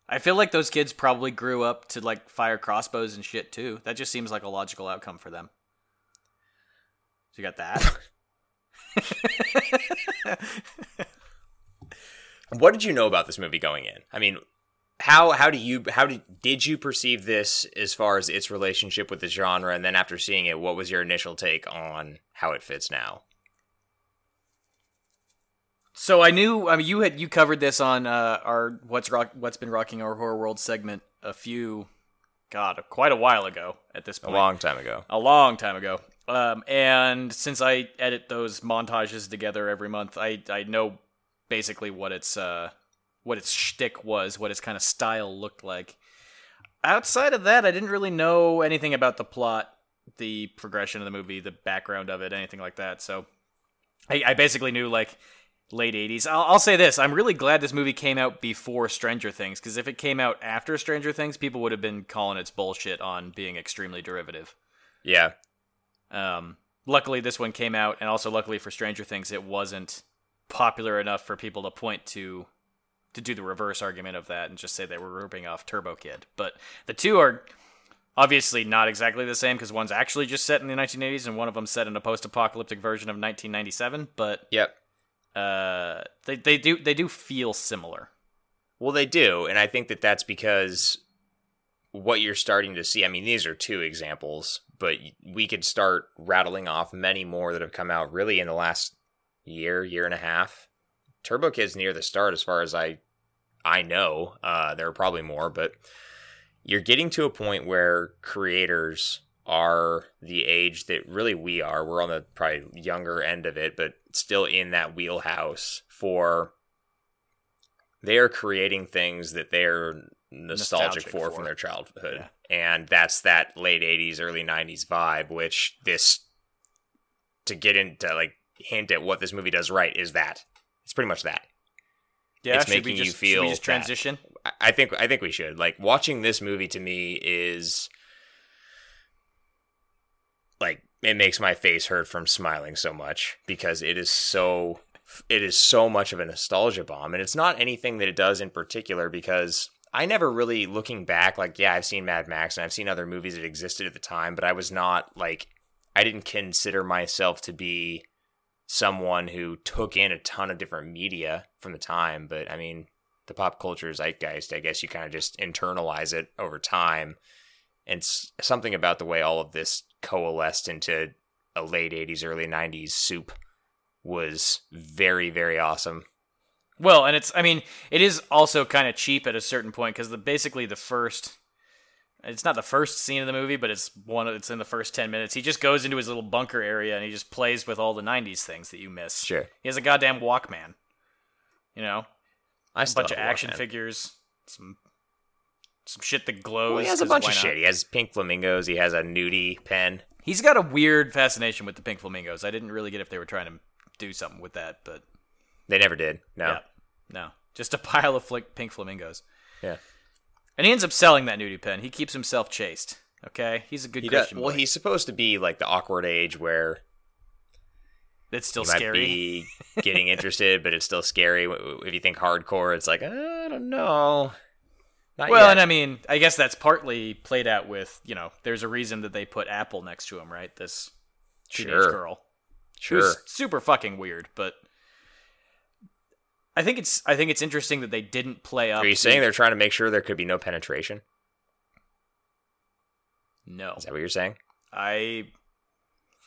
I feel like those kids probably grew up to like fire crossbows and shit too. That just seems like a logical outcome for them. So you got that. *laughs* What did you know about this movie going in? I mean, how how do you how did did you perceive this as far as its relationship with the genre and then after seeing it, what was your initial take on how it fits now? So I knew. I mean, you had you covered this on uh, our what's rock, what's been rocking our horror world segment a few, God, quite a while ago. At this point. A long time ago. a long time ago. Um, and since I edit those montages together every month, I I know basically what its uh what its shtick was, what its kind of style looked like. Outside of that, I didn't really know anything about the plot, the progression of the movie, the background of it, anything like that. So I, I basically knew like late 80s. I'll, I'll say this I'm really glad this movie came out before Stranger Things, because if it came out after Stranger Things, people would have been calling its bullshit on being extremely derivative. Yeah. Um, luckily, this one came out, and also luckily for Stranger Things, it wasn't popular enough for people to point to to do the reverse argument of that and just say they were ripping off Turbo Kid. But the two are obviously not exactly the same because one's actually just set in the 1980s and one of them set in a post-apocalyptic version of 1997. But Yep. uh, they they do they do feel similar. Well, they do, and I think that that's because what you're starting to see. I mean, these are two examples, but we could start rattling off many more that have come out really in the last year, year and a half. Turbo Kid's near the start, as far as I I know. Uh, there are probably more, but you're getting to a point where creators are the age that really we are. We're on the probably younger end of it, but still in that wheelhouse for they are creating things that they're nostalgic, Nostalgic for, for. from their childhood. And that's that late 80s, early 90s vibe, which this, to get into like hint at what this movie does right, is that. It's pretty much that. Yeah, It's making you just, should feel we just transition? I- I think I think we should. Like watching this movie to me is like it makes my face hurt from smiling so much because it is so it is so much of a nostalgia bomb and it's not anything that it does in particular because I never really looking back like yeah, I've seen Mad Max and I've seen other movies that existed at the time, but I was not like I didn't consider myself to be someone who took in a ton of different media from the time, but I mean, the pop culture zeitgeist, I guess you kind of just internalize it over time. And something about the way all of this coalesced into a late 80s, early 90s soup was very, very awesome. Well, and it's I mean, it is also kind of cheap at a certain point because the basically the first it's not the first scene of the movie, but it's one of, it's in the first 10 minutes. He just goes into his little bunker area and he just plays with all the 90s things that you miss. Sure. He has a goddamn Walkman. You know, I a bunch of action Walkman. figures, some some shit that glows. Well, he has a bunch of shit. He has pink flamingos. He has a nudie pen. He's got a weird fascination with the pink flamingos. I didn't really get if they were trying to do something with that, but They never did. No. yeah, no, just a *laughs* pile of fl- pink flamingos. Yeah. And he ends up selling that nudie pen. He keeps himself chaste. Okay, he's a good He does, Christian. well, boy. he's supposed to be like the awkward age where it's still scary. be *laughs* getting interested, but it's still scary. If you think hardcore, it's like uh, I don't know. Not Well, yet. and I mean, I guess that's partly played out with you know, there's a reason that they put Apple next to him, right? This teenage Sure. girl. sure. who's super fucking weird, but I think it's I think it's interesting that they didn't play up. Are you saying they're trying to make sure there could be no penetration? no? Is that what you're saying? I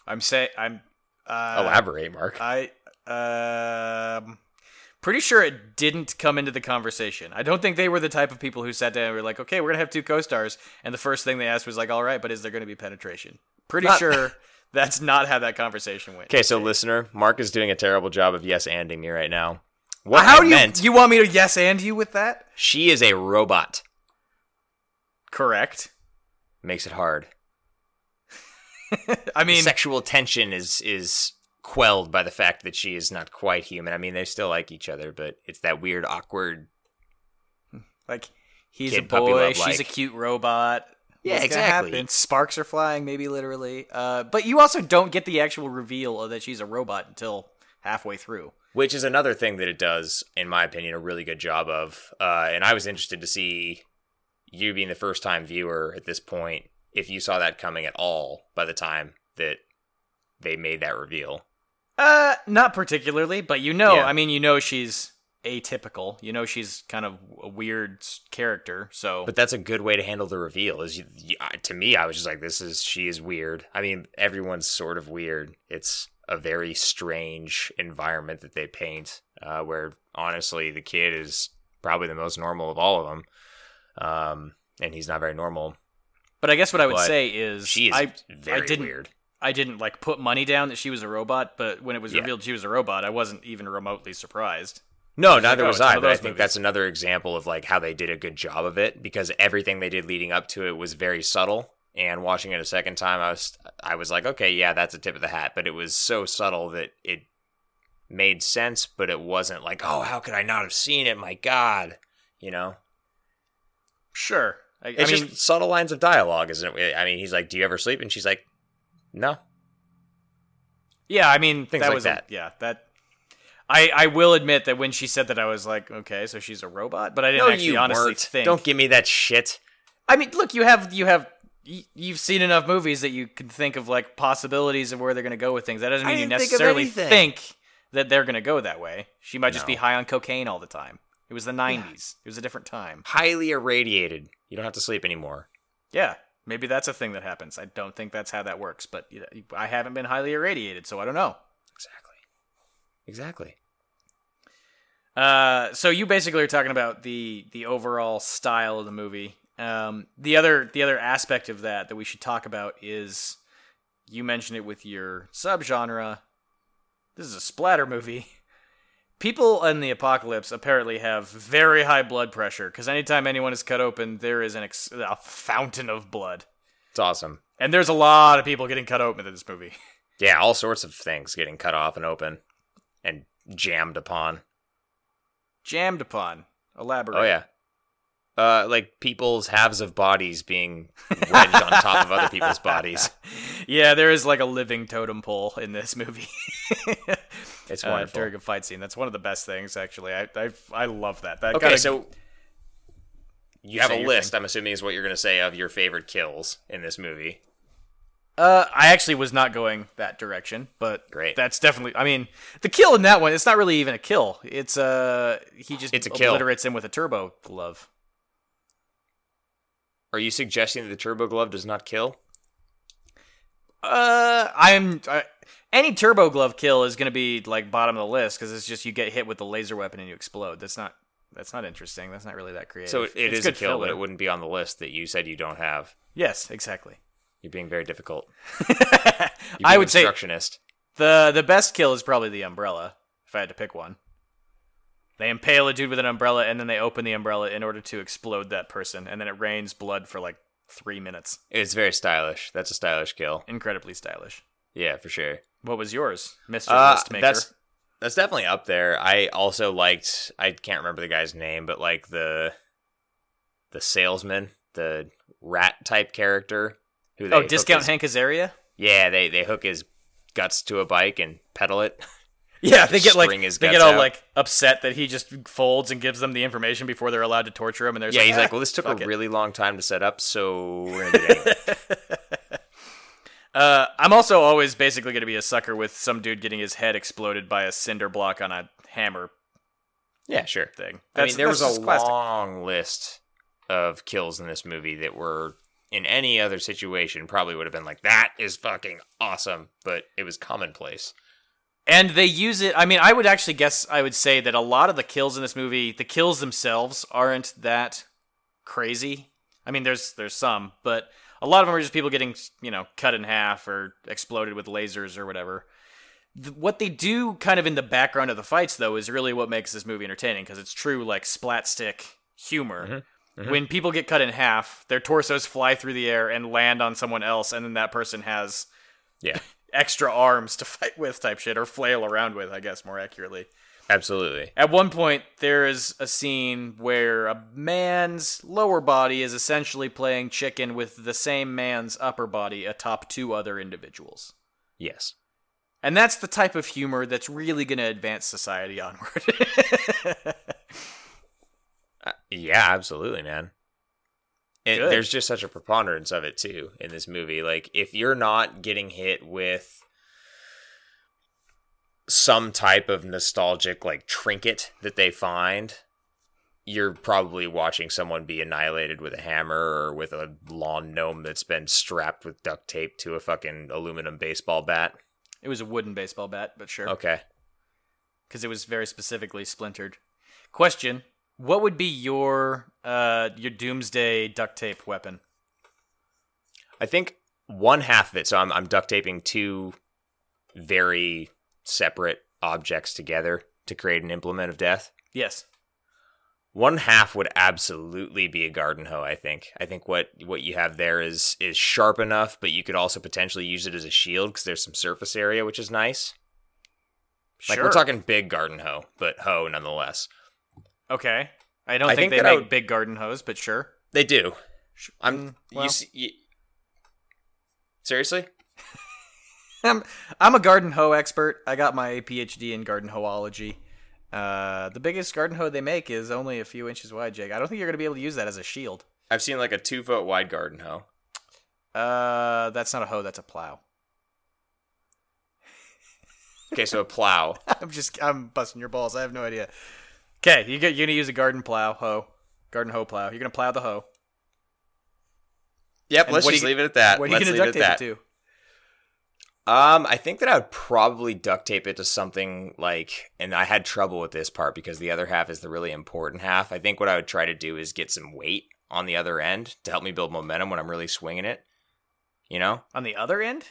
I'm saying I'm uh, Elaborate, Mark. I um pretty sure it didn't come into the conversation. I don't think they were the type of people who sat down and were like, "Okay, we're gonna have two co-stars," and the first thing they asked was like, "All right, but is there gonna be penetration?" Pretty Not- sure *laughs* that's not how that conversation went. okay, so listener, Mark is doing a terrible job of yes anding me right now. What how I do you meant, you want me to yes and you with that? she is a robot. Correct. Makes it hard. *laughs* I the mean, sexual tension is is quelled by the fact that she is not quite human. I mean, they still like each other, but it's that weird, awkward. like he's a boy, she's a cute robot. Yeah, What's exactly. happen? Sparks are flying, maybe literally. Uh, but you also don't get the actual reveal of that she's a robot until halfway through. Which is another thing that it does, in my opinion, a really good job of. Uh, and I was interested to see you being the first time viewer at this point, if you saw that coming at all by the time that they made that reveal. Uh, not particularly, but you know, Yeah. I mean, you know, she's atypical. You know, she's kind of a weird character. So, But that's a good way to handle the reveal. Is you, you, to me, I was just like, this is she is weird. I mean, everyone's sort of weird. It's a very strange environment that they paint, uh, where honestly, the kid is probably the most normal of all of them, um, and he's not very normal. but I guess what I would But say is, She is I, very I didn't, weird. I didn't like put money down that she was a robot. But when it was Yeah. revealed she was a robot, I wasn't even remotely surprised. No, neither oh, was I. But I think movies. that's another example of like how they did a good job of it because everything they did leading up to it was very subtle. And watching it a second time, I was I was like, okay, yeah, that's a tip of the hat. But it was so subtle that it made sense, but it wasn't like, oh, how could I not have seen it? My God, you know. Sure, I, I It's mean, just subtle lines of dialogue, isn't it? I mean, he's like, "Do you ever sleep?" And she's like, "No." Yeah, I mean Things that like was a- that. yeah that. I, I will admit that when she said that, I was like, okay, so she's a robot, but I didn't No, actually you honestly weren't. think. Don't give me that shit. I mean, look, you have you have y- you've seen enough movies that you can think of like possibilities of where they're going to go with things. That doesn't mean you didn't think necessarily think that they're going to go that way. She might just be high on cocaine all the time. It was the '90s. It was a different time. Highly irradiated. You don't have to sleep anymore. Yeah, maybe that's a thing that happens. I don't think that's how that works, but you know, I haven't been highly irradiated, so I don't know. Exactly. Exactly. Uh, so you basically are talking about the the overall style of the movie. Um, the other the other aspect of that that we should talk about is you mentioned it with your subgenre. This is a splatter movie. People in the apocalypse apparently have very high blood pressure because anytime anyone is cut open, there is an ex- a fountain of blood, It's awesome. and there's a lot of people getting cut open in this movie. *laughs* Yeah, all sorts of things getting cut off and open and jammed upon. Jammed upon. Elaborate. Oh yeah. Uh, like people's halves of bodies being wedged on top of other people's bodies. *laughs* yeah, there is like a living totem pole in this movie. *laughs* It's uh, wonderful. during a fight scene. That's one of the best things, actually. I I, I love that. That okay, kinda- so you have a list. thing. I'm assuming is what you're going to say of your favorite kills in this movie. Uh, I actually was not going that direction, but Great. That's definitely. I mean, the kill in that one, it's not really even a kill. It's uh, he just It's a kill. obliterates him with a turbo glove. Are you suggesting that the turbo glove does not kill? Uh, I'm I, any turbo glove kill is going to be like bottom of the list because it's just you get hit with the laser weapon and you explode. That's not that's not interesting. That's not really that creative. So it, it It's is a kill, but it wouldn't be on the list that you said you don't have. Yes, exactly. You're being very difficult. *laughs* I You're would say obstructionist. the the best kill is probably the umbrella. If I had to pick one, they impale a dude with an umbrella and then they open the umbrella in order to explode that person, and then it rains blood for like three minutes. It's very stylish. That's a stylish kill. Incredibly stylish. Yeah, for sure. What was yours, Mister Uh, List Maker? that's that's definitely up there. I also liked. I can't remember the guy's name, but like the the salesman, the rat type character. Who they oh, discount his- Hank Azaria. Yeah, they they hook his guts to a bike and pedal it. *laughs* *laughs* Yeah, they get like they get all out. like upset that he just folds and gives them the information before they're allowed to torture him. And there's yeah, like, he's "Ah, like, well, this took a it." really long time to set up, so we're gonna do it anyway. *laughs* Uh, I'm also always basically going to be a sucker with some dude getting his head exploded by a cinder block on a hammer yeah, sure. thing. I mean, there was a classic. long list of kills in this movie that were in any other situation probably would have been like that is fucking awesome, but it was commonplace. And they use it. I mean, I would actually guess I would say that a lot of the kills in this movie, the kills themselves aren't that crazy. I mean, there's there's some, but a lot of them are just people getting you know cut in half or exploded with lasers or whatever. Th- What they do kind of in the background of the fights, though, is really what makes this movie entertaining because it's true like splat stick humor. Mm-hmm. Mm-hmm. When people get cut in half, their torsos fly through the air and land on someone else, and then that person has Yeah, extra arms to *laughs* fight with type shit or flail around with i guess more accurately absolutely. at one point there is a scene where a man's lower body is essentially playing chicken with the same man's upper body atop two other individuals Yes. and that's the type of humor that's really going to advance society *laughs* onward Uh, yeah, absolutely, man. It, Good. there's just such a preponderance of it too in this movie. Like, if you're not getting hit with some type of nostalgic like trinket that they find, you're probably watching someone be annihilated with a hammer or with a lawn gnome that's been strapped with duct tape to a fucking aluminum baseball bat. it was a wooden baseball bat but sure Okay. because it was very specifically splintered question what would be your uh your doomsday duct tape weapon I think one half of it. So I'm I'm duct taping two very separate objects together to create an implement of death. yes One half would absolutely be a garden hoe. I think. I think what what you have there is is sharp enough, but you could also potentially use it as a shield because there's some surface area, which is nice. Like sure. we're talking big garden hoe, but hoe nonetheless. Okay. I don't I think, think they make would- big garden hose, but sure. They do. I'm. Mm, well. you, see, you seriously? *laughs* I'm I'm a garden hoe expert. I got my PhD in garden hoeology. Uh, the biggest garden hoe they make is only a few inches wide, Jake. I don't think you're gonna be able to use that as a shield. I've seen like a two foot wide garden hoe. Uh, that's not a hoe. That's a plow. Okay, so a plow. *laughs* I'm just I'm busting your balls. I have no idea. Okay, you get you're gonna use a garden plow hoe, garden hoe plow. You're gonna plow the hoe. Yep, And let's just you- leave it at that. What are you let's gonna duct tape that. it to? Um, I think that I would probably duct tape it to something like, and I had trouble with this part because the other half is the really important half. I think what I would try to do is get some weight on the other end to help me build momentum when I'm really swinging it. You know? On the other end?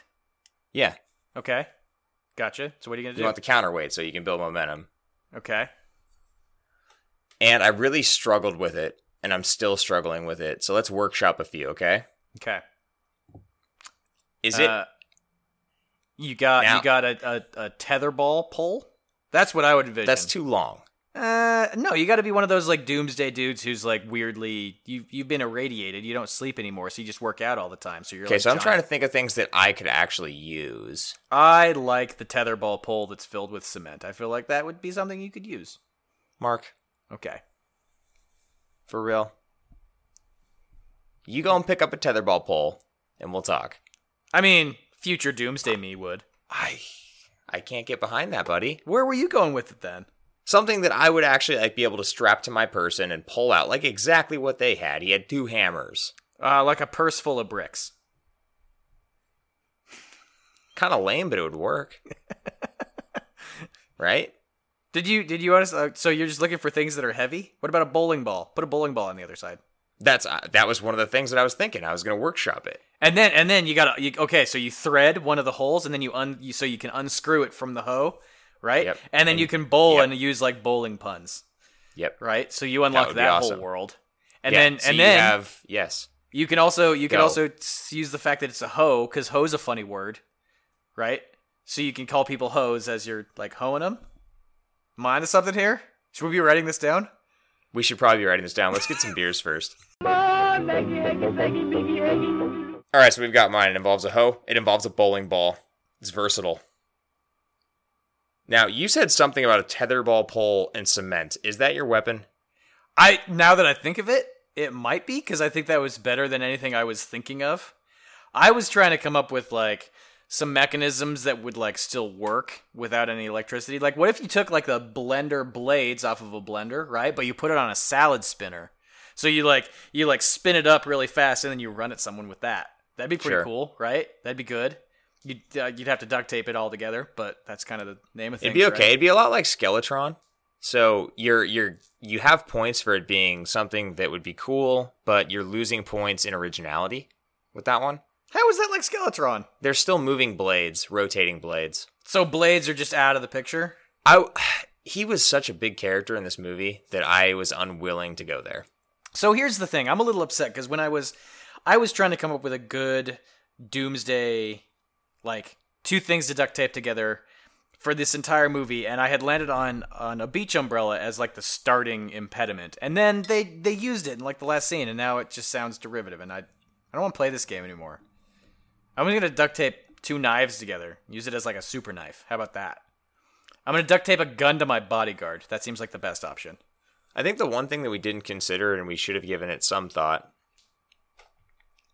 Yeah. Okay, gotcha. So what are you You gonna do? You want the counterweight so you can build momentum. Okay. And I really struggled with it, and I'm still struggling with it. So let's workshop a few, okay? Okay. Is it? Uh, you got Now- you got a, a, a tetherball pole. That's what I would envision. that's too long. Uh, no, you got to be one of those like doomsday dudes who's like weirdly you you've been irradiated. You don't sleep anymore, so you just work out all the time. So you're Okay, like so I'm trying to think of things that I could actually use. I like the tetherball pole that's filled with cement. I feel like that would be something you could use. Mark, Okay. for real. You go and pick up a tetherball pole, and we'll talk. I mean, future Doomsday me would. I I can't get behind that, buddy. Where were you going with it then? Something that I would actually like be able to strap to my person and pull out, like exactly what they had. He had two hammers. Uh, like a purse full of bricks. Kind of lame, but it would work. *laughs* right? Did you did you honestly? Uh, so you're just looking for things that are heavy? What about a bowling ball? Put a bowling ball on the other side. That's uh, that was one of the things that I was thinking. I was going to workshop it. And then and then you got to okay, so you thread one of the holes and then you un you, so you can unscrew it from the hoe, right? Yep. And then you can bowl Yep. and use like bowling puns, Yep. right? So you unlock would that, be whole world. And Yeah, then so and you then have yes. you can also you can Go. also use the fact that it's a hoe cuz hoe's a funny word, right? So you can call people hoes as you're like hoeing them. Mind of something here? Should we be writing this down? We should probably be writing this down. Let's get some beers first. *laughs* All right, so we've got mine. It involves a hoe. It involves a bowling ball. It's versatile. Now, you said something about a tetherball pole and cement. Is that your weapon? I now that I think of it, it might be because I think that was better than anything I was thinking of. I was trying to come up with like some mechanisms that would like still work without any electricity. Like, what if you took like the blender blades off of a blender, right? But you put it on a salad spinner, so you like you like spin it up really fast and then you run at someone with that. That'd be pretty Sure. cool, right? That'd be good. You'd uh, you'd have to duct tape it all together, but that's kind of the name of things. It'd be right? okay. It'd be a lot like Skeletron. So you're you're you have points for it being something that would be cool, but you're losing points in originality with that one. How is that like Skeletron? They're still moving blades, rotating blades. So blades are just out of the picture. I he was such a big character in this movie that I was unwilling to go there. So here's the thing. I'm a little upset because when I was I was trying to come up with a good doomsday like two things to duct tape together for this entire movie and I had landed on on a beach umbrella as like the starting impediment. And then they they used it in like the last scene and now it just sounds derivative and I I don't want to play this game anymore. I'm to duct tape two knives together. Use it as like a super knife. How about that? I'm to duct tape a gun to my bodyguard. That seems like the best option. I think the one thing that we didn't consider and we should have given it some thought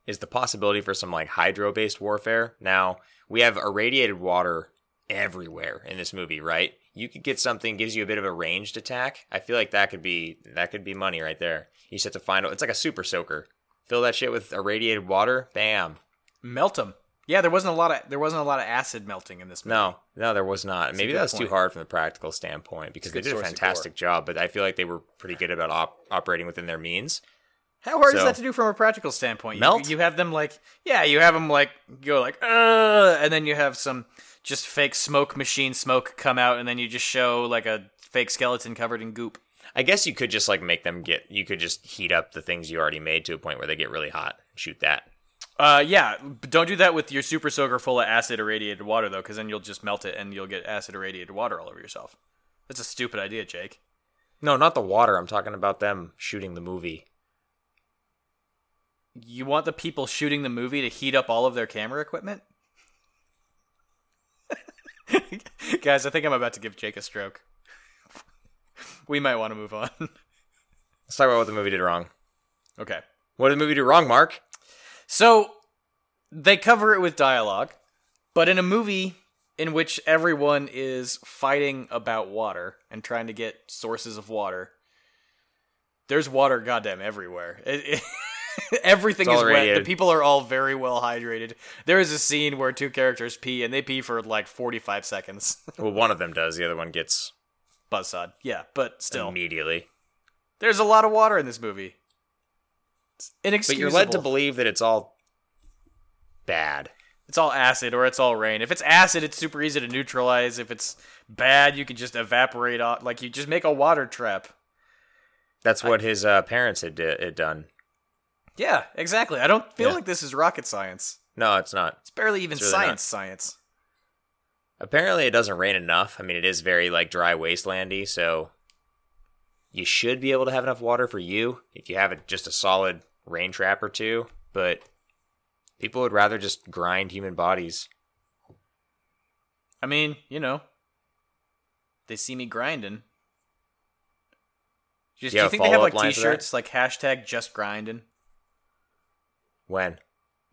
is the possibility for some like hydro based warfare. Now, we have irradiated water everywhere in this movie, right? You could get something gives you a bit of a ranged attack. I feel like that could be that could be money right there. You just have to find it's like a super soaker. Fill that shit with irradiated water, bam. Melt them. Yeah, there wasn't a lot of there wasn't a lot of acid melting in this movie. No, no, there was not. Maybe that was too hard from the practical standpoint because they did a fantastic job, but I feel like they were pretty good about op- operating within their means. How hard is that to do from a practical standpoint? You- Melt? You, have them like yeah, you have them like go like uh, and then you have some just fake smoke machine smoke come out, and then you just show like a fake skeleton covered in goop. I guess you could just like make them get. You could just heat up the things you already made to a point where they get really hot. Shoot that. Uh, yeah, but don't do that with your super soaker full of acid irradiated water though, because then you'll just melt it and you'll get acid irradiated water all over yourself. That's a stupid idea, Jake. No, not the water. I'm talking about them shooting the movie. You want the people shooting the movie to heat up all of their camera equipment? *laughs* Guys, I think I'm about to give Jake a stroke. We might want to move on. Let's talk about what the movie did wrong. okay. What did the movie do wrong, Mark? So they cover it with dialogue, but in a movie in which everyone is fighting about water and trying to get sources of water, there's water goddamn everywhere. It, it, *laughs* everything is all wet. The people are all very well hydrated. There is a scene where two characters pee and they pee for like 45 seconds. *laughs* Well, one of them does. The other one gets Buzzsaw. Yeah, but still. immediately. There's a lot of water in this movie. But you're led to believe that it's all bad. It's all acid or it's all rain. If it's acid, it's super easy to neutralize. If it's bad, you can just evaporate off. Like you just make a water trap. That's what his uh, parents had, di- had done. Yeah, exactly. I don't feel Yeah. like this is rocket science. No, it's not. It's barely even It's really not. science. Science. Apparently, it doesn't rain enough. I mean, it is very like dry wastelandy, so you should be able to have enough water for you if you have a, just a solid rain trap or two. But people would rather just grind human bodies. I mean, you know, they see me grinding. Just, You do you think they have like follow-up line for that? T-shirts like hashtag just grinding? When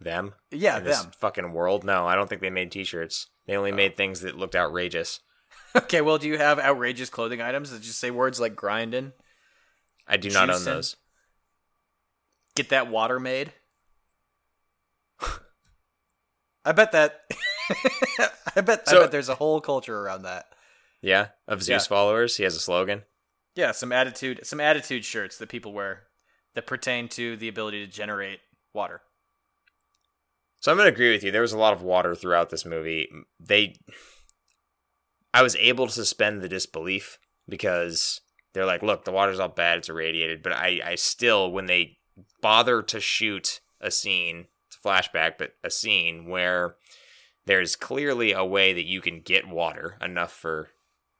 them. Yeah, in this them. fucking world. No, I don't think they made T-shirts. They only oh. made things that looked outrageous. *laughs* Okay, well, do you have outrageous clothing items that just say words like grinding? I do not own those. Get that water made? I bet that. *laughs* I bet. I bet there's a whole culture around that. Yeah, of Zeus Yeah. followers. He has a slogan. Yeah, some attitude, some attitude shirts that people wear that pertain to the ability to generate water. So I'm going to agree with you. There was a lot of water throughout this movie. They I was able to suspend the disbelief because they're like, "Look, the water's all bad, it's irradiated." But I I still when they bother to shoot a scene, it's a flashback, but a scene where there's clearly a way that you can get water enough for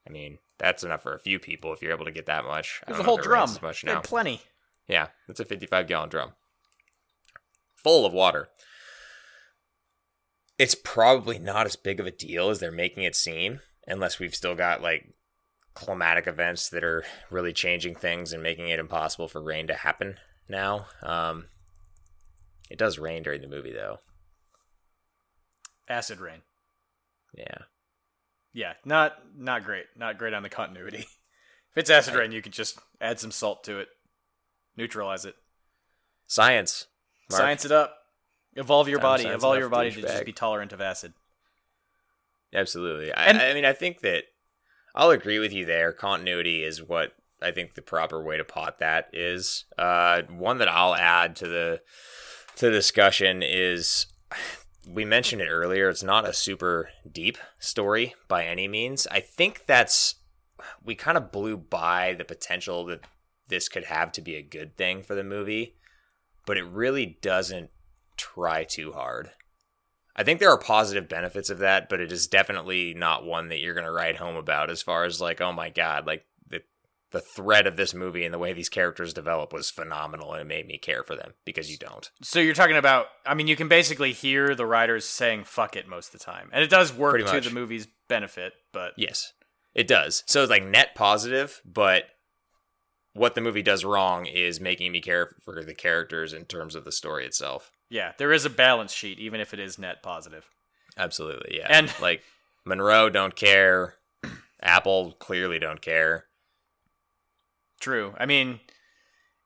I mean, that's enough for a few people if you're able to get that much. I There's a whole if it rains drum. much now. plenty. Yeah, it's a 55 gallon drum full of water. It's probably not as big of a deal as they're making it seem, unless we've still got like climatic events that are really changing things and making it impossible for rain to happen now. Um, it does rain during the movie, though. Acid rain. Yeah. Yeah, not not great. Not great on the continuity. *laughs* if it's acid rain, you can just add some salt to it, neutralize it, Science. Mark. science it up, evolve your Time body, evolve your body to douchebag. just be tolerant of acid. Absolutely. I, And- I mean, I think that I'll agree with you there. Continuity is what I think the proper way to pot that is. Uh, one that I'll add to the to the discussion is we mentioned it earlier. It's not a super deep story by any means. I think that's we kind of blew by the potential that this could have to be a good thing for the movie, but it really doesn't try too hard. I think there are positive benefits of that, but it is definitely not one that you're going to write home about as far as like, oh my god, like the thread of this movie and the way these characters develop was phenomenal and it made me care for them because you don't. So you're talking about I mean you can basically hear the writers saying fuck it most of the time. And it does work to the movie's benefit, but Yes. It does. So it's like net positive, but what the movie does wrong is making me care for the characters in terms of the story itself. yeah, there is a balance sheet even if it is net positive. Absolutely, yeah. And- like Monroe don't care. *clears throat* Apple clearly don't care. True. I mean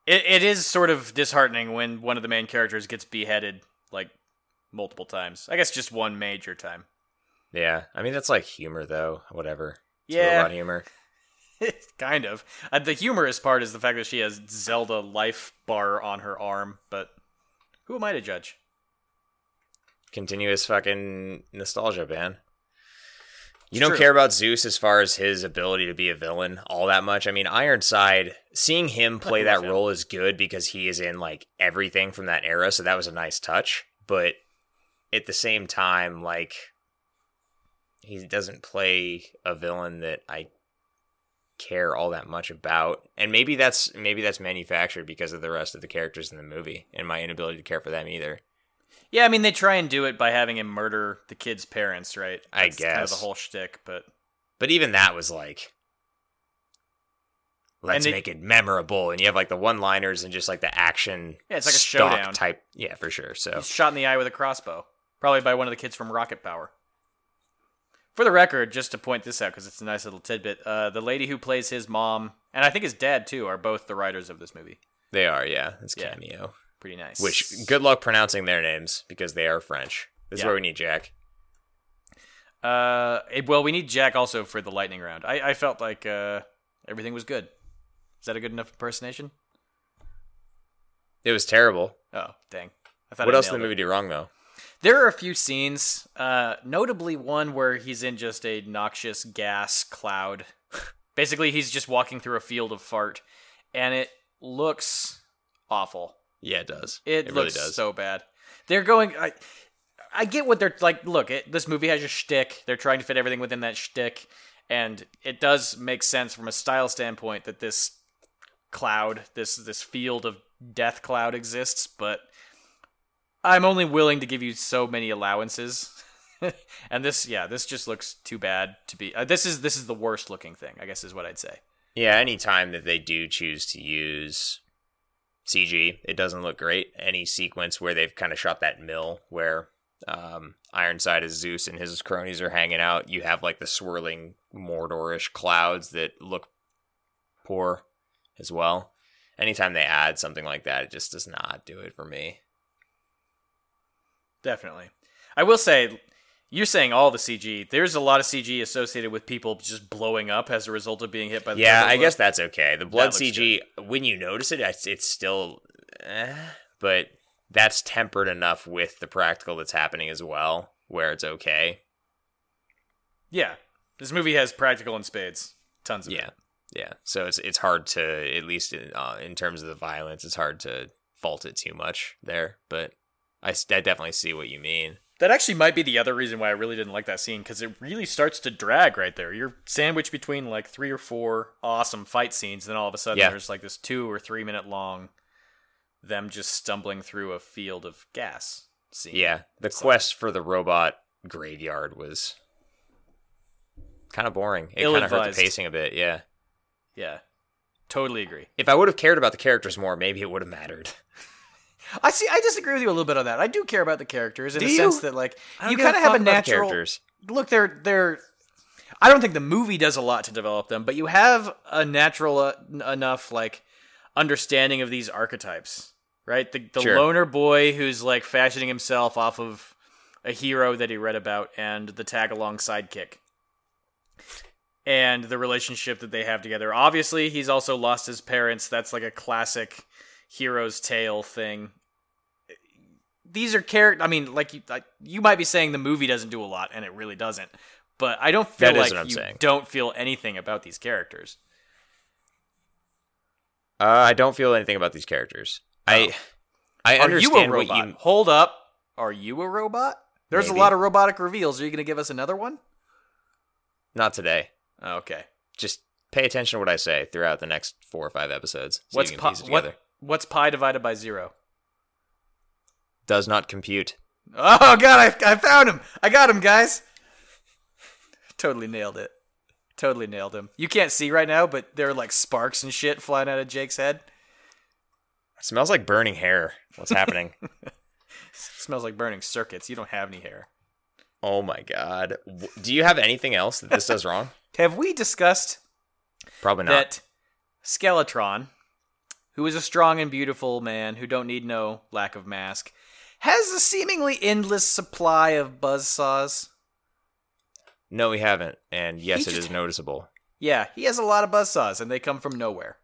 it, it is sort of disheartening when one of the main characters gets beheaded like multiple times. I guess just one major time. Yeah. I mean that's like humor though. Whatever. It's Yeah. robot humor. *laughs* kind of. Uh, the humorous part is the fact that she has Zelda life bar on her arm, but who am I to judge? continuous fucking nostalgia, man. You don't true. care about Zeus as far as his ability to be a villain all that much. I mean, Ironside, seeing him play that role is good because he is in like everything from that era, so that was a nice touch. But at the same time, like he doesn't play a villain that I care all that much about. And maybe that's maybe that's manufactured because of the rest of the characters in the movie and my inability to care for them either. Yeah, I mean they try and do it by having him murder the kid's parents, right? I guess kind of the whole shtick, but But even that was like, let's they- make it memorable. And you have like the one liners and just like the action. Yeah, it's like a showdown. type. Yeah, for sure. So he's shot in the eye with a crossbow, probably by one of the kids from Rocket Power. For the record, just to point this out because it's a nice little tidbit, uh, the lady who plays his mom and I think his dad too are both the writers of this movie. they are, yeah. It's Yeah. Pretty nice. Which good luck pronouncing their names because they are French. This is where we need Jack. Uh, eh, well, we need Jack also for the lightning round. I, I felt like uh, everything was good. Is that a good enough impersonation? It was terrible. Oh, dang. I thought What I else did the nailed it. movie do wrong though? There are a few scenes, uh, notably one where he's in just a noxious gas cloud. Basically, he's just walking through a field of fart, and it looks awful. Yeah, it does. It, really looks does. so bad. They're going. I, I get what they're like. Look, it, this movie has a shtick. They're trying to fit everything within that shtick, and it does make sense from a style standpoint that this cloud, this this field of death cloud exists. But I'm only willing to give you so many allowances. *laughs* and this, yeah, this just looks too bad to be. Uh, this is this is the worst looking thing. I guess is what I'd say. Yeah, any time that they do choose to use CG. It doesn't look great. Any sequence where they've kind of shot that mill where um, Ironside is Zeus and his cronies are hanging out, you have like the swirling Mordorish clouds that look poor as well. Anytime they add something like that, it just does not do it for me. Definitely. I will say, you're saying all the CG. There's a lot of CG associated with people just blowing up as a result of being hit by the Yeah, I guess that's okay. The blood CG, when you notice it, it's, it's still, eh, but that's tempered enough with the practical that's happening as well, where it's okay. Yeah. This movie has practical in spades. Tons of Yeah, it. yeah. So it's it's hard to at least in, uh, in terms of the violence, it's hard to fault it too much there. But I, I definitely see what you mean. That actually might be the other reason why I really didn't like that scene because it really starts to drag right there. You're sandwiched between like three or four awesome fight scenes, then all of a sudden Yeah. there's like this two or three minute long them just stumbling through a field of gas scene. Yeah, the It's like- quest for the robot graveyard was kind of boring. It kind of hurt the pacing a bit. Yeah. Yeah. Totally agree. If I would have cared about the characters more, maybe it would have mattered. *laughs* I see. I disagree with you a little bit on that. I do care about the characters in Do a you? sense that, like, you kind of have a natural. characters. Look, they're they're. I don't think the movie does a lot to develop them, but you have a natural uh, enough like understanding of these archetypes, right? The the Sure. loner boy who's like fashioning himself off of a hero that he read about, and the tag along sidekick, and the relationship that they have together. Obviously, he's also lost his parents. That's like a classic hero's tale thing. These are character. I mean, like you, like, you might be saying the movie doesn't do a lot, and it really doesn't. But I don't feel That like you saying. don't feel anything about these characters. Uh, I don't feel anything about these characters. I I Are you a understand what robot? you. Hold up. Are you a robot? There's Maybe. a lot of robotic reveals. Are you going to give us another one? Not today. Okay. Just pay attention to what I say throughout the next four or five episodes. So What's you can pi- piece it together. what, what's pi divided by zero? Does not compute. Oh god, I, I found him. I got him, guys. Totally nailed it. Totally nailed him. You can't see right now, but there are like sparks and shit flying out of Jake's head. It smells like burning hair. What's happening? *laughs* smells like burning circuits. You don't have any hair. oh my god. Do you have anything else that this does wrong? *laughs* Have we discussed Probably not. that Skeletron, who is a strong and beautiful man who don't need no lack of mask, has a seemingly endless supply of buzzsaws? No, we haven't. And yes, He it just- is noticeable. Yeah, he has a lot of buzzsaws, and they come from nowhere.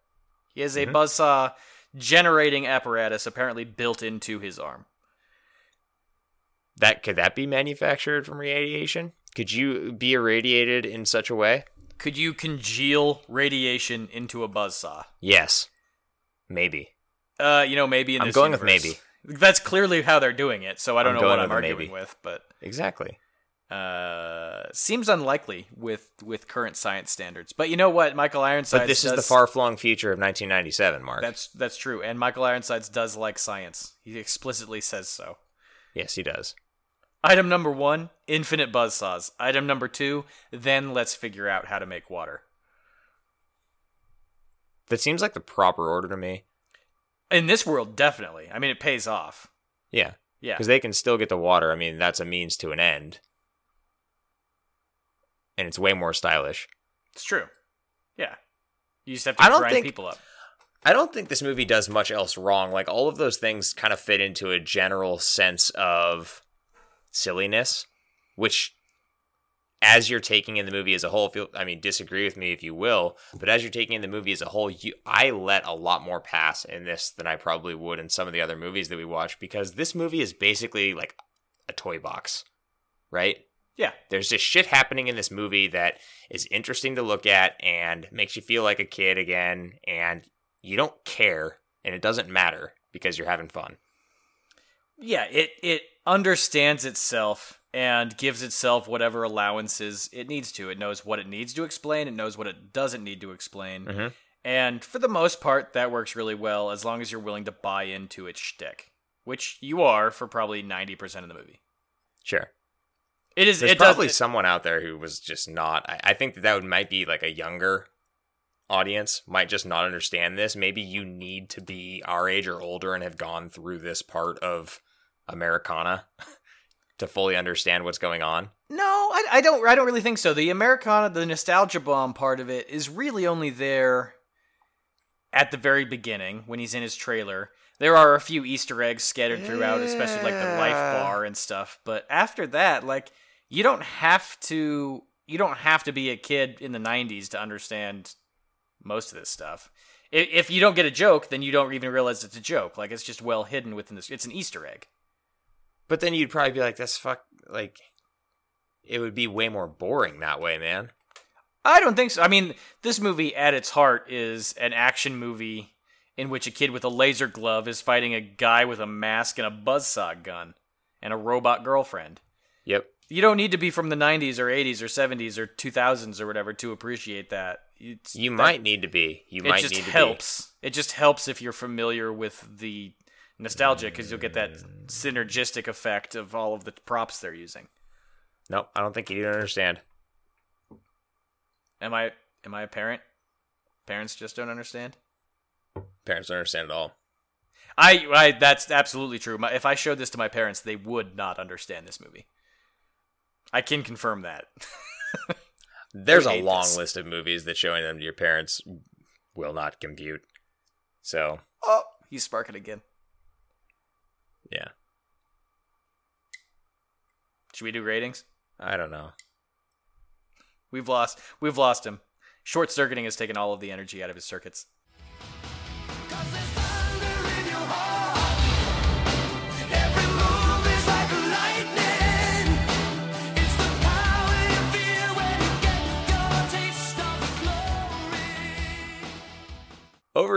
He has a Mhm. buzzsaw generating apparatus apparently built into his arm. That could that be manufactured from radiation? Could you be irradiated in such a way? Could you congeal radiation into a buzzsaw? Yes. Maybe. Uh, you know, maybe in I'm this going with maybe. That's clearly how they're doing it, so I don't I'm know what I'm arguing maybe. with, but Exactly. uh, seems unlikely with with current science standards. But you know what, Michael Ironsides. But this is the far-flung future of 1997, Mark. That's that's true, and Michael Ironsides does like science. He explicitly says so. yes, he does. Item number one: infinite buzzsaws. Item number two: then let's figure out how to make water. That seems like the proper order to me. In this world, definitely. I mean, it pays off. Yeah. Yeah, Because they can still get the water. I mean, that's a means to an end. And it's way more stylish. it's true. Yeah, you just have to I don't grind think- people up. I don't think this movie does much else wrong. Like, all of those things kind of fit into a general sense of silliness, which, as you're taking in the movie as a whole, feel, I mean, disagree with me if you will, but as you're taking in the movie as a whole, you, I let a lot more pass in this than I probably would in some of the other movies that we watch because this movie is basically like a toy box, right? Yeah, There's just shit happening in this movie that is interesting to look at and makes you feel like a kid again, and you don't care, and it doesn't matter because you're having fun. yeah. It it understands itself and gives itself whatever allowances it needs to. It knows what it needs to explain. It knows what it doesn't need to explain. Mhm. And for the most part, that works really well as long as you're willing to buy into its shtick, which you are for probably ninety percent of the movie. Sure. It is. There's it does- probably someone out there who was just not. I, I think that that would might be like a younger audience might just not understand this. Maybe you need to be our age or older and have gone through this part of Americana *laughs* to fully understand what's going on. No, I, I don't. I don't really think so. The Americana, the nostalgia bomb part of it, is really only there at the very beginning when he's in his trailer. There are a few Easter eggs scattered throughout, especially like the life bar and stuff. But after that, like you don't have to. You don't have to be a kid in the '90s to understand most of this stuff. If, if you don't get a joke, then you don't even realize it's a joke. Like it's just well hidden within this. It's an Easter egg. But then you'd probably be like, "That's fuck." Like, it would be way more boring that way, man. I don't think so. I mean, this movie at its heart is an action movie in which a kid with a laser glove is fighting a guy with a mask and a buzzsaw gun and a robot girlfriend. Yep. You don't need to be from the 90s or 80s or 70s or 2000s or whatever to appreciate that. It's, You that- might need to be. You might need to helps. It just helps if you're familiar with the nostalgia because you'll get that synergistic effect of all of the props they're using. Nope, I don't think you understand. Am I am I a parent? Parents just don't understand. Parents don't understand at all. I, I that's absolutely true. My, if I showed this to my parents, they would not understand this movie. I can confirm that. *laughs* There's a long this. list of movies that showing them to your parents will not compute. So, oh, he's sparking again. Yeah. Should we do ratings? I don't know. We've lost. We've lost him. Short circuiting has taken all of the energy out of his circuits.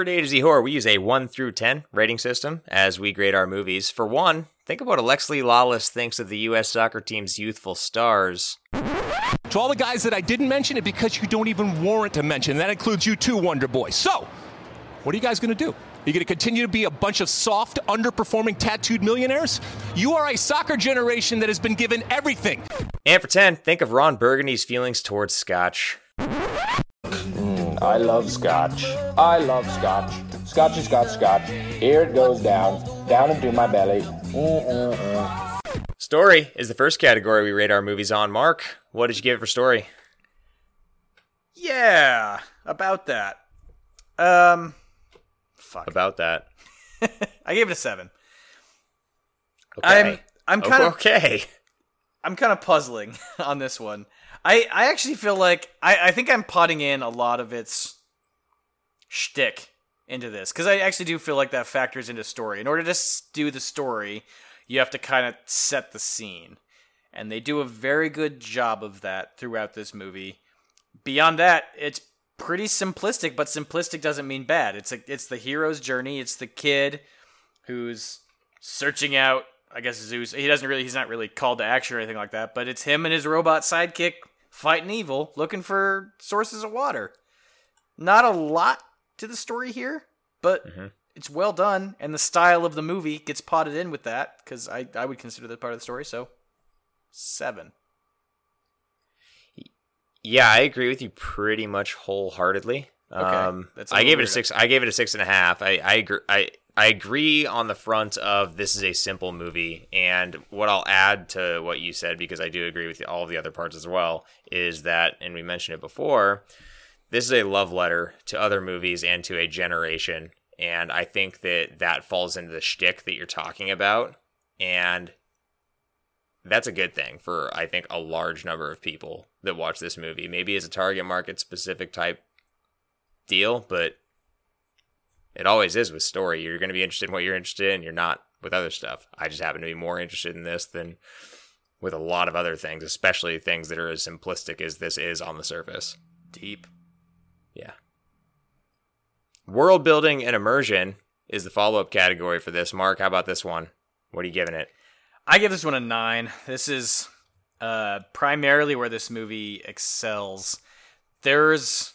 At A to Z Horror, we use a 1 through 10 rating system as we grade our movies. For one, think about what Alexi Lalas thinks of the U.S. soccer team's youthful stars. To all the guys that I didn't mention it because you don't even warrant to mention. That includes you too, Wonder Boy. So, what are you guys going to do? Are you going to continue to be a bunch of soft, underperforming, tattooed millionaires? You are a soccer generation that has been given everything. And for 10, think of Ron Burgundy's feelings towards Scotch. Mm. I love scotch. I love scotch. Scotchy scotch scotch. Here it goes down, down into my belly. Mm-mm-mm. Story is the first category we rate our movies on. Mark, what did you give it for story? Yeah, about that. Um, fuck. About that. *laughs* I gave it a seven. Okay. I'm I'm kind of okay. I'm kind of puzzling *laughs* on this one. I, I actually feel like I, I think I'm potting in a lot of its shtick into this because I actually do feel like that factors into story. In order to do the story, you have to kind of set the scene, and they do a very good job of that throughout this movie. Beyond that, it's pretty simplistic, but simplistic doesn't mean bad. It's a, it's the hero's journey. It's the kid who's searching out I guess Zeus. He doesn't really he's not really called to action or anything like that, but it's him and his robot sidekick fighting evil, looking for sources of water. Not a lot to the story here, but it's well done and the style of the movie gets potted in with that cuz I I would consider that part of the story, so 7. Yeah, I agree with you pretty much wholeheartedly. Um, that's a I gave it a six. I gave it a six and a half. I I agree. I I agree on the front of this is a simple movie, and what I'll add to what you said because I do agree with all of the other parts as well is that, and we mentioned it before, this is a love letter to other movies and to a generation, and I think that that falls into the shtick that you're talking about, and that's a good thing for I think a large number of people that watch this movie. Maybe it's a target market specific type deal, but it always is with story. You're going to be interested in what you're interested in. You're not with other stuff. I just happen to be more interested in this than with a lot of other things, especially things that are as simplistic as this is on the surface. Deep. Yeah. World building and immersion is the follow up category for this. Mark, how about this one? What are you giving it? I give this one a 9. This is uh primarily where this movie excels. There's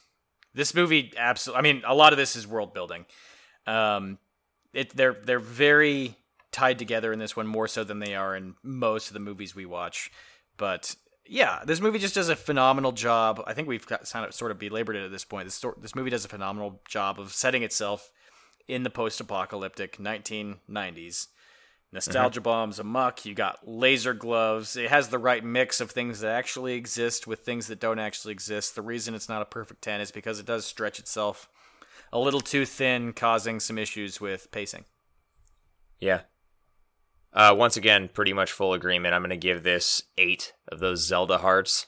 this movie absolutely I mean a lot of this is world building. Um it they're they're very tied together in this one more so than they are in most of the movies we watch. But yeah, this movie just does a phenomenal job. I think we've got sort of belabored it at this point. This this movie does a phenomenal job of setting itself in the post-apocalyptic 1990s. Nostalgia bombs amok. You got laser gloves. It has the right mix of things that actually exist with things that don't actually exist. The reason it's not a perfect 10 is because it does stretch itself a little too thin, causing some issues with pacing. Yeah. Uh, once again, pretty much full agreement. I'm going to give this eight of those Zelda hearts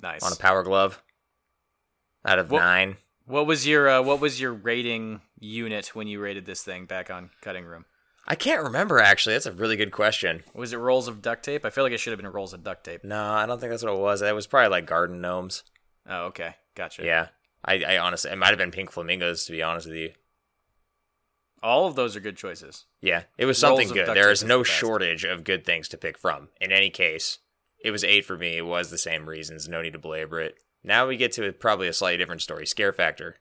Nice. on a Power Glove out of What- nine. What was your uh, what was your rating unit when you rated this thing back on Cutting Room? I can't remember actually. That's a really good question. Was it rolls of duct tape? I feel like it should have been rolls of duct tape. No, I don't think that's what it was. It was probably like garden gnomes. Oh, okay, gotcha. Yeah. I, I honestly, it might have been pink flamingos to be honest with you. all of those are good choices. Yeah, it was something of good. There is no shortage of good things to pick from. In any case, it was eight for me. It was the same reasons. No need to belabor it. Now we get to probably a slightly different story. Scare factor.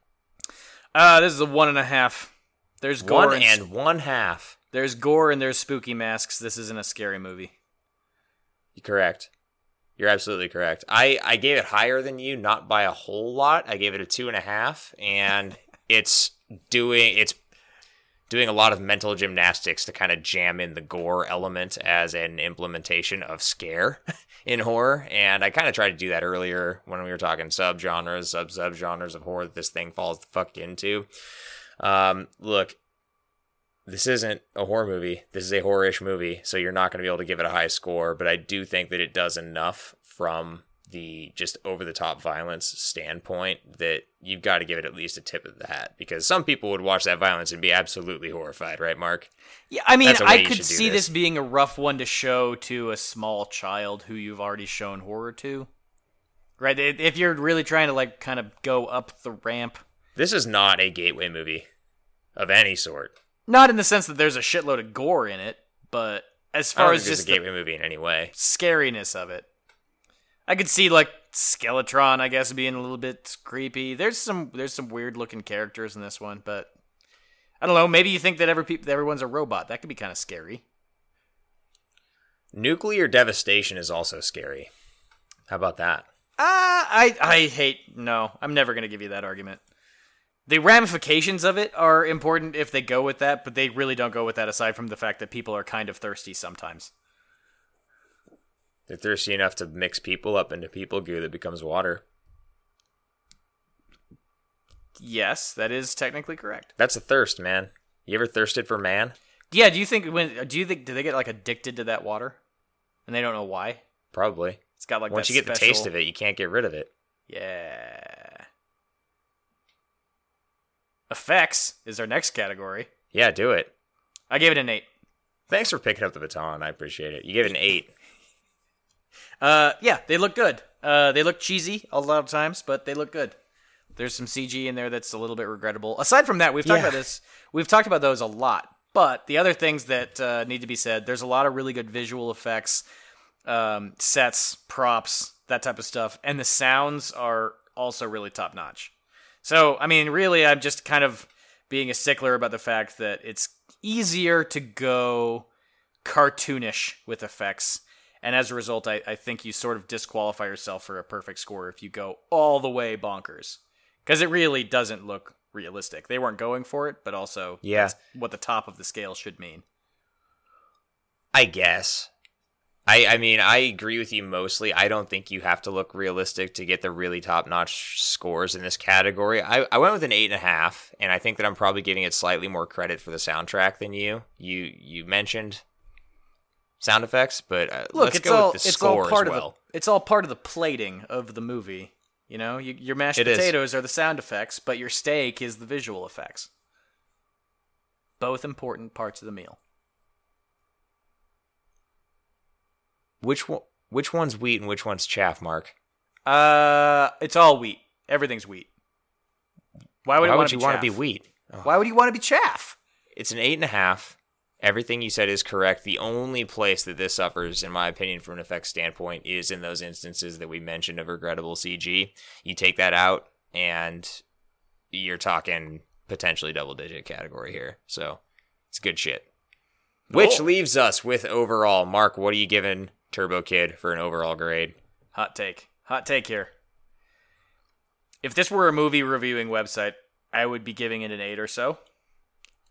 Uh, this is a one and a half. There's gore One and, and one half. there's gore and there's spooky masks. This isn't a scary movie. Correct. You're absolutely correct. I, I gave it higher than you, not by a whole lot. I gave it a two and a half, and *laughs* it's doing it's doing a lot of mental gymnastics to kind of jam in the gore element as an implementation of scare *laughs* in horror. And I kind of tried to do that earlier when we were talking subgenres, sub subgenres of horror that this thing falls the fuck into. Um, look, this isn't a horror movie. This is a horror-ish movie, so you're not going to be able to give it a high score. But I do think that it does enough from the just over-the-top violence standpoint that you've got to give it at least a tip of the hat because some people would watch that violence and be absolutely horrified, right, Mark? Yeah, I mean, That's the way I could see this. this being a rough one to show to a small child who you've already shown horror to. Right? If you're really trying to like kind of go up the ramp, This is not a gateway movie of any sort. Not in the sense that there's a shitload of gore in it, but as far as just a the gateway movie in any way. scariness of it. I could see like Skeletron, I guess, being a little bit creepy. There's some there's some weird looking characters in this one, but I don't know. Maybe you think that every peop everyone's a robot. That could be kind of scary. Nuclear devastation is also scary. How about that? Ah, I I hate no. I'm never gonna give you that argument. The ramifications of it are important if they go with that, but they really don't go with that. Aside from the fact that people are kind of thirsty sometimes. They're thirsty enough to mix people up into people goo that becomes water. Yes, that is technically correct. That's a thirst, man. You ever thirsted for man? Yeah, do you think when do you think do they get like addicted to that water, and they don't know why? Probably. It's got like Once you get the taste of it, you can't get rid of it. Yeah. Effects is our next category. Yeah, do it. I gave it an eight. Thanks for picking up the baton. I appreciate it. You gave it an eight. *laughs* Uh, yeah, they look good. Uh, they look cheesy a lot of times, but they look good. There's some CG in there that's a little bit regrettable. Aside from that, we've talked Yeah. about this. We've talked about those a lot. But the other things that uh, need to be said, there's a lot of really good visual effects, um, sets, props, that type of stuff, and the sounds are also really top notch. So, I mean, really, I'm just kind of being a stickler about the fact that it's easier to go cartoonish with effects. And as a result, I, I think you sort of disqualify yourself for a perfect score if you go all the way bonkers. Because it really doesn't look realistic. They weren't going for it, but also Yeah. that's what the top of the scale should mean. I guess. I I mean, I agree with you mostly. I don't think you have to look realistic to get the really top notch scores in this category. I, I went with an eight and a half, and I think that I'm probably giving it slightly more credit for the soundtrack than you. You you mentioned sound effects, but uh, Look, it's go all with the it's score all part as well. of the it's all part of the plating of the movie. You know, you, your mashed It is. potatoes are the sound effects, but your steak is the visual effects. Both important parts of the meal. Which one? Which one's wheat and which one's chaff, Mark? Uh, it's all wheat. Everything's wheat. Why would, Why would you want to be wheat? Why would you want to be chaff? It's an eight and a half. Everything you said is correct. The only place that this suffers, in my opinion, from an effects standpoint, is in those instances that we mentioned of regrettable CG. You take that out, and you're talking potentially double digit category here. So it's good shit. Which leaves us with overall, Mark, what are you giving Turbo Kid for an overall grade. Hot take. Hot take here. If this were a movie reviewing website, I would be giving it an eight or so.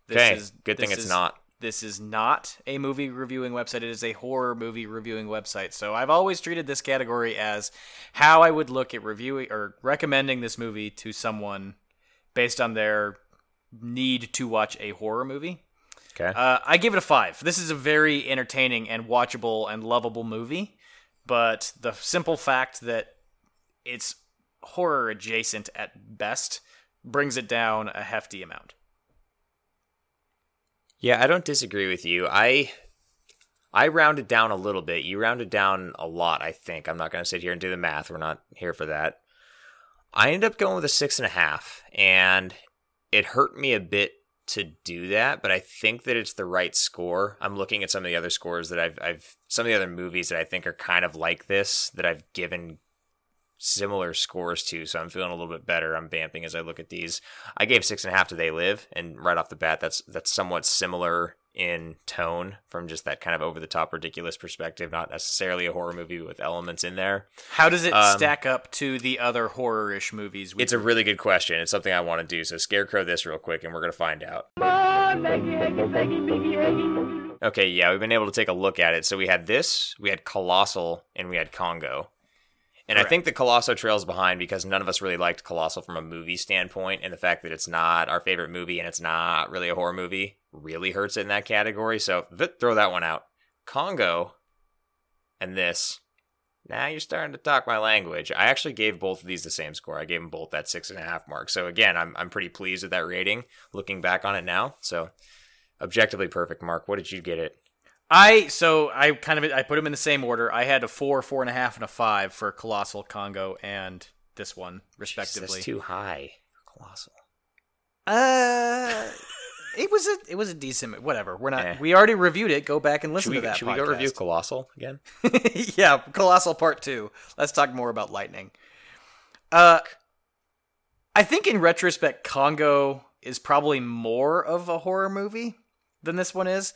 This Okay, is- good thing it's is- not. This is not a movie reviewing website. It is a horror movie reviewing website. So I've always treated this category as how I would look at reviewing or recommending this movie to someone based on their need to watch a horror movie. Okay. Uh, I give it a five. This is a very entertaining and watchable and lovable movie, but the simple fact that it's horror adjacent at best brings it down a hefty amount. Yeah, I don't disagree with you. I I rounded down a little bit. You rounded down a lot, I think. I'm not going to sit here and do the math. We're not here for that. I ended up going with a six and a half, and it hurt me a bit to do that, but I think that it's the right score. I'm looking at some of the other scores that I've, I've some of the other movies that I think are kind of like this that I've given similar scores to, so I'm feeling a little bit better. I'm vamping as I look at these. I gave six and a half to They Live, and right off the bat, that's that's somewhat similar in tone from just that kind of over the top ridiculous perspective. Not necessarily a horror movie with elements in there. How does it Um, stack up to the other horror-ish movies? we It's a really good question. It's something I want to do. So scarecrow this real quick, and we're gonna find out. Okay, yeah, we've been able to take a look at it. So we had this, we had Colossal, and we had Congo. And I think the Colossal trails behind because none of us really liked Colossal from a movie standpoint, and the fact that it's not our favorite movie and it's not really a horror movie really hurts it in that category. So th- throw that one out. Congo and this. Now you're starting to talk my language. I actually gave both of these the same score. I gave them both that six and a half mark. So again, I'm I'm pretty pleased with that rating. Looking back on it now, so objectively perfect. Mark, what did you get it? I so I kind of I put them in the same order. I had a four, four and a half, and a five for Colossal Congo and this one respectively. That's too high. Colossal. Uh, it was a it was a decent whatever. We're not Eh. we already reviewed it. Go back and listen we, to that. should we go review Colossal again? *laughs* yeah, Colossal Part Two. Let's talk more about lightning. Uh, I think in retrospect, Congo is probably more of a horror movie than this one is.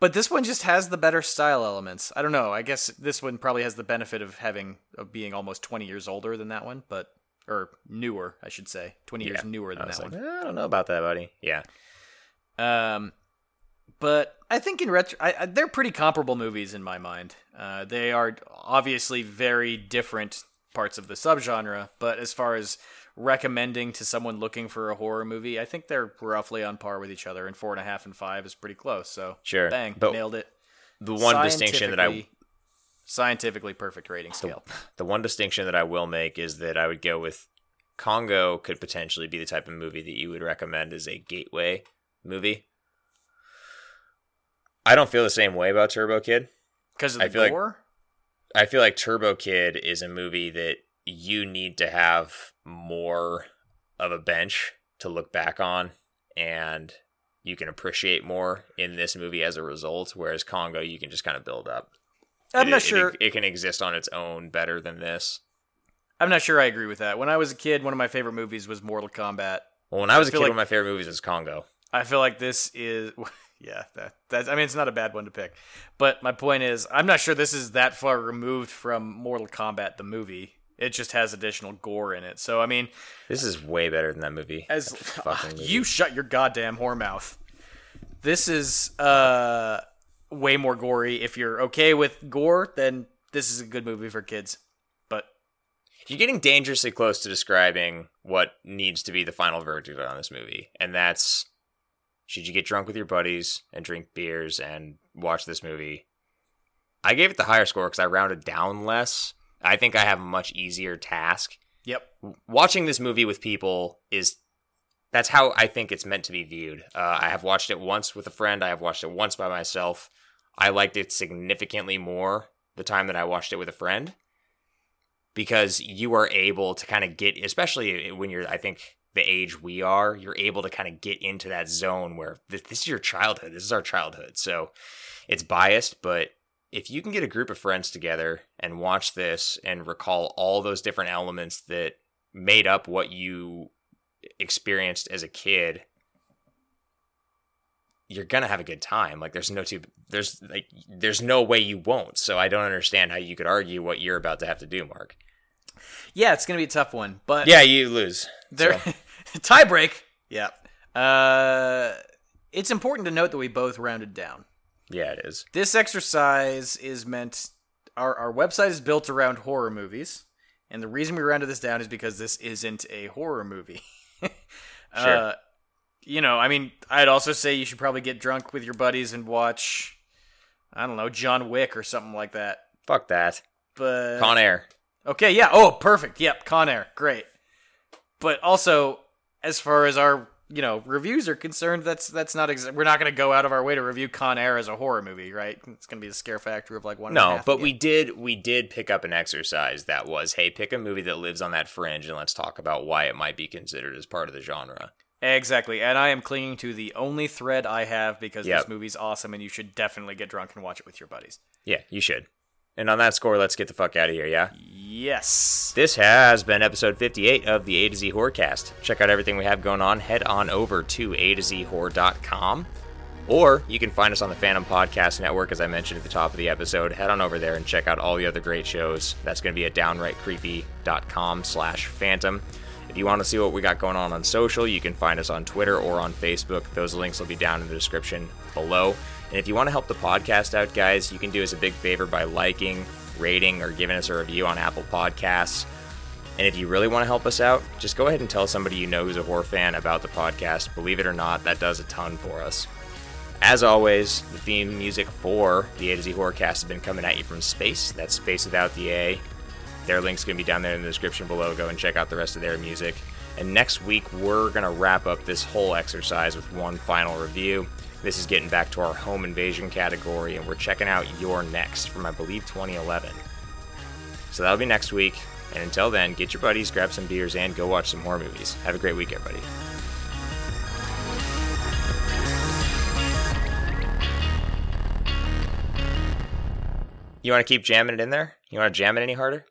But this one just has the better style elements. I don't know. I guess this one probably has the benefit of having of being almost twenty years older than that one, but or newer, I should say, twenty years newer than that like, one. "Eh, I don't know about that, buddy. Yeah. Um, but I think in retro, I, I, they're pretty comparable movies in my mind. Uh, they are obviously very different parts of the subgenre, but as far as recommending to someone looking for a horror movie, I think they're roughly on par with each other. And four and a half and five is pretty close. So Sure, bang, but nailed it. The one distinction that I Scientifically- perfect rating scale. the one distinction that I will make is that I would go with Congo could potentially be the type of movie that you would recommend as a gateway movie. I don't feel the same way about Turbo Kid. Because of I the feel like- I feel like Turbo Kid is a movie that you need to have more of a bench to look back on and you can appreciate more in this movie as a result whereas Congo you can just kind of build up. I'm It- not it- sure. it can exist on its own better than this. I'm not sure I agree with that. When I was a kid, one of my favorite movies was Mortal Kombat. Well, when I was a kid, like- one of my favorite movies was Congo. I feel like this is *laughs* yeah, that that's I mean it's not a bad one to pick. But my point is I'm not sure this is that far removed from Mortal Kombat the movie. It just has additional gore in it. So I mean, This is way better than that movie. as Fucking *sighs* movie. you shut your goddamn whore mouth. This is uh way more gory. If you're okay with gore, then this is a good movie for kids. But You're getting dangerously close to describing what needs to be the final verdict on this movie, and that's should you get drunk with your buddies and drink beers and watch this movie? I gave it the higher score because I rounded down less. I think I have a much easier task. yep. Watching this movie with people is that's how I think it's meant to be viewed. Uh, I have watched it once with a friend. I have watched it once by myself. I liked it significantly more the time that I watched it with a friend because you are able to kind of get, especially when you're, I think, the age we are, you're able to kind of get into that zone where this, this is your childhood. This is our childhood. So it's biased, but if you can get a group of friends together and watch this and recall all those different elements that made up what you experienced as a kid, you're gonna have a good time. Like there's no two there's like there's no way you won't. So I don't understand how you could argue what you're about to have to do, Mark. Yeah, it's gonna be a tough one, but Yeah, you lose. there So, *laughs* tie break. Yeah. Uh, it's important to note that we both rounded down. yeah, it is. This exercise is meant. Our our website is built around horror movies, and the reason we rounded this down is because this isn't a horror movie. *laughs* Sure. Uh, you know, I mean, I'd also say you should probably get drunk with your buddies and watch, I don't know, John Wick or something like that. Fuck that. But Con Air. Okay, yeah. Oh, perfect. Yep, Con Air. Great. But also, as far as our you know reviews are concerned, that's that's not exa- we're not going to go out of our way to review Con Air as a horror movie, right? It's going to be a scare factor of like one. No, but Yeah. we did we did pick up an exercise that was, hey, pick a movie that lives on that fringe and let's talk about why it might be considered as part of the genre. Exactly, and I am clinging to the only thread I have because Yep. this movie's awesome, and you should definitely get drunk and watch it with your buddies. Yeah, you should. And on that score, let's get the fuck out of here, yeah? Yes. This has been episode 58 of the A to Z Horrorcast. Check out everything we have going on. Head on over to A to Z Horror.com. Or you can find us on the Phantom Podcast Network, as I mentioned at the top of the episode. Head on over there and check out all the other great shows. That's going to be at downrightcreepy.com slash phantom. If you want to see what we got going on on social, you can find us on Twitter or on Facebook. Those links will be down in the description below. And if you want to help the podcast out, guys, you can do us a big favor by liking, rating, or giving us a review on Apple Podcasts. And if you really want to help us out, just go ahead and tell somebody you know who's a horror fan about the podcast. Believe it or not, that does a ton for us. As always, the theme music for the A to Z Horrorcast has been coming at you from space. That's space without the A. Their link's going to be down there in the description below. Go and check out the rest of their music. And next week, we're going to wrap up this whole exercise with one final review. This is getting back to our home invasion category, and we're checking out You're Next from, I believe, 2011. So that'll be next week. And until then, get your buddies, grab some beers, and go watch some horror movies. Have a great week, everybody. You want to keep jamming it in there? You want to jam it any harder?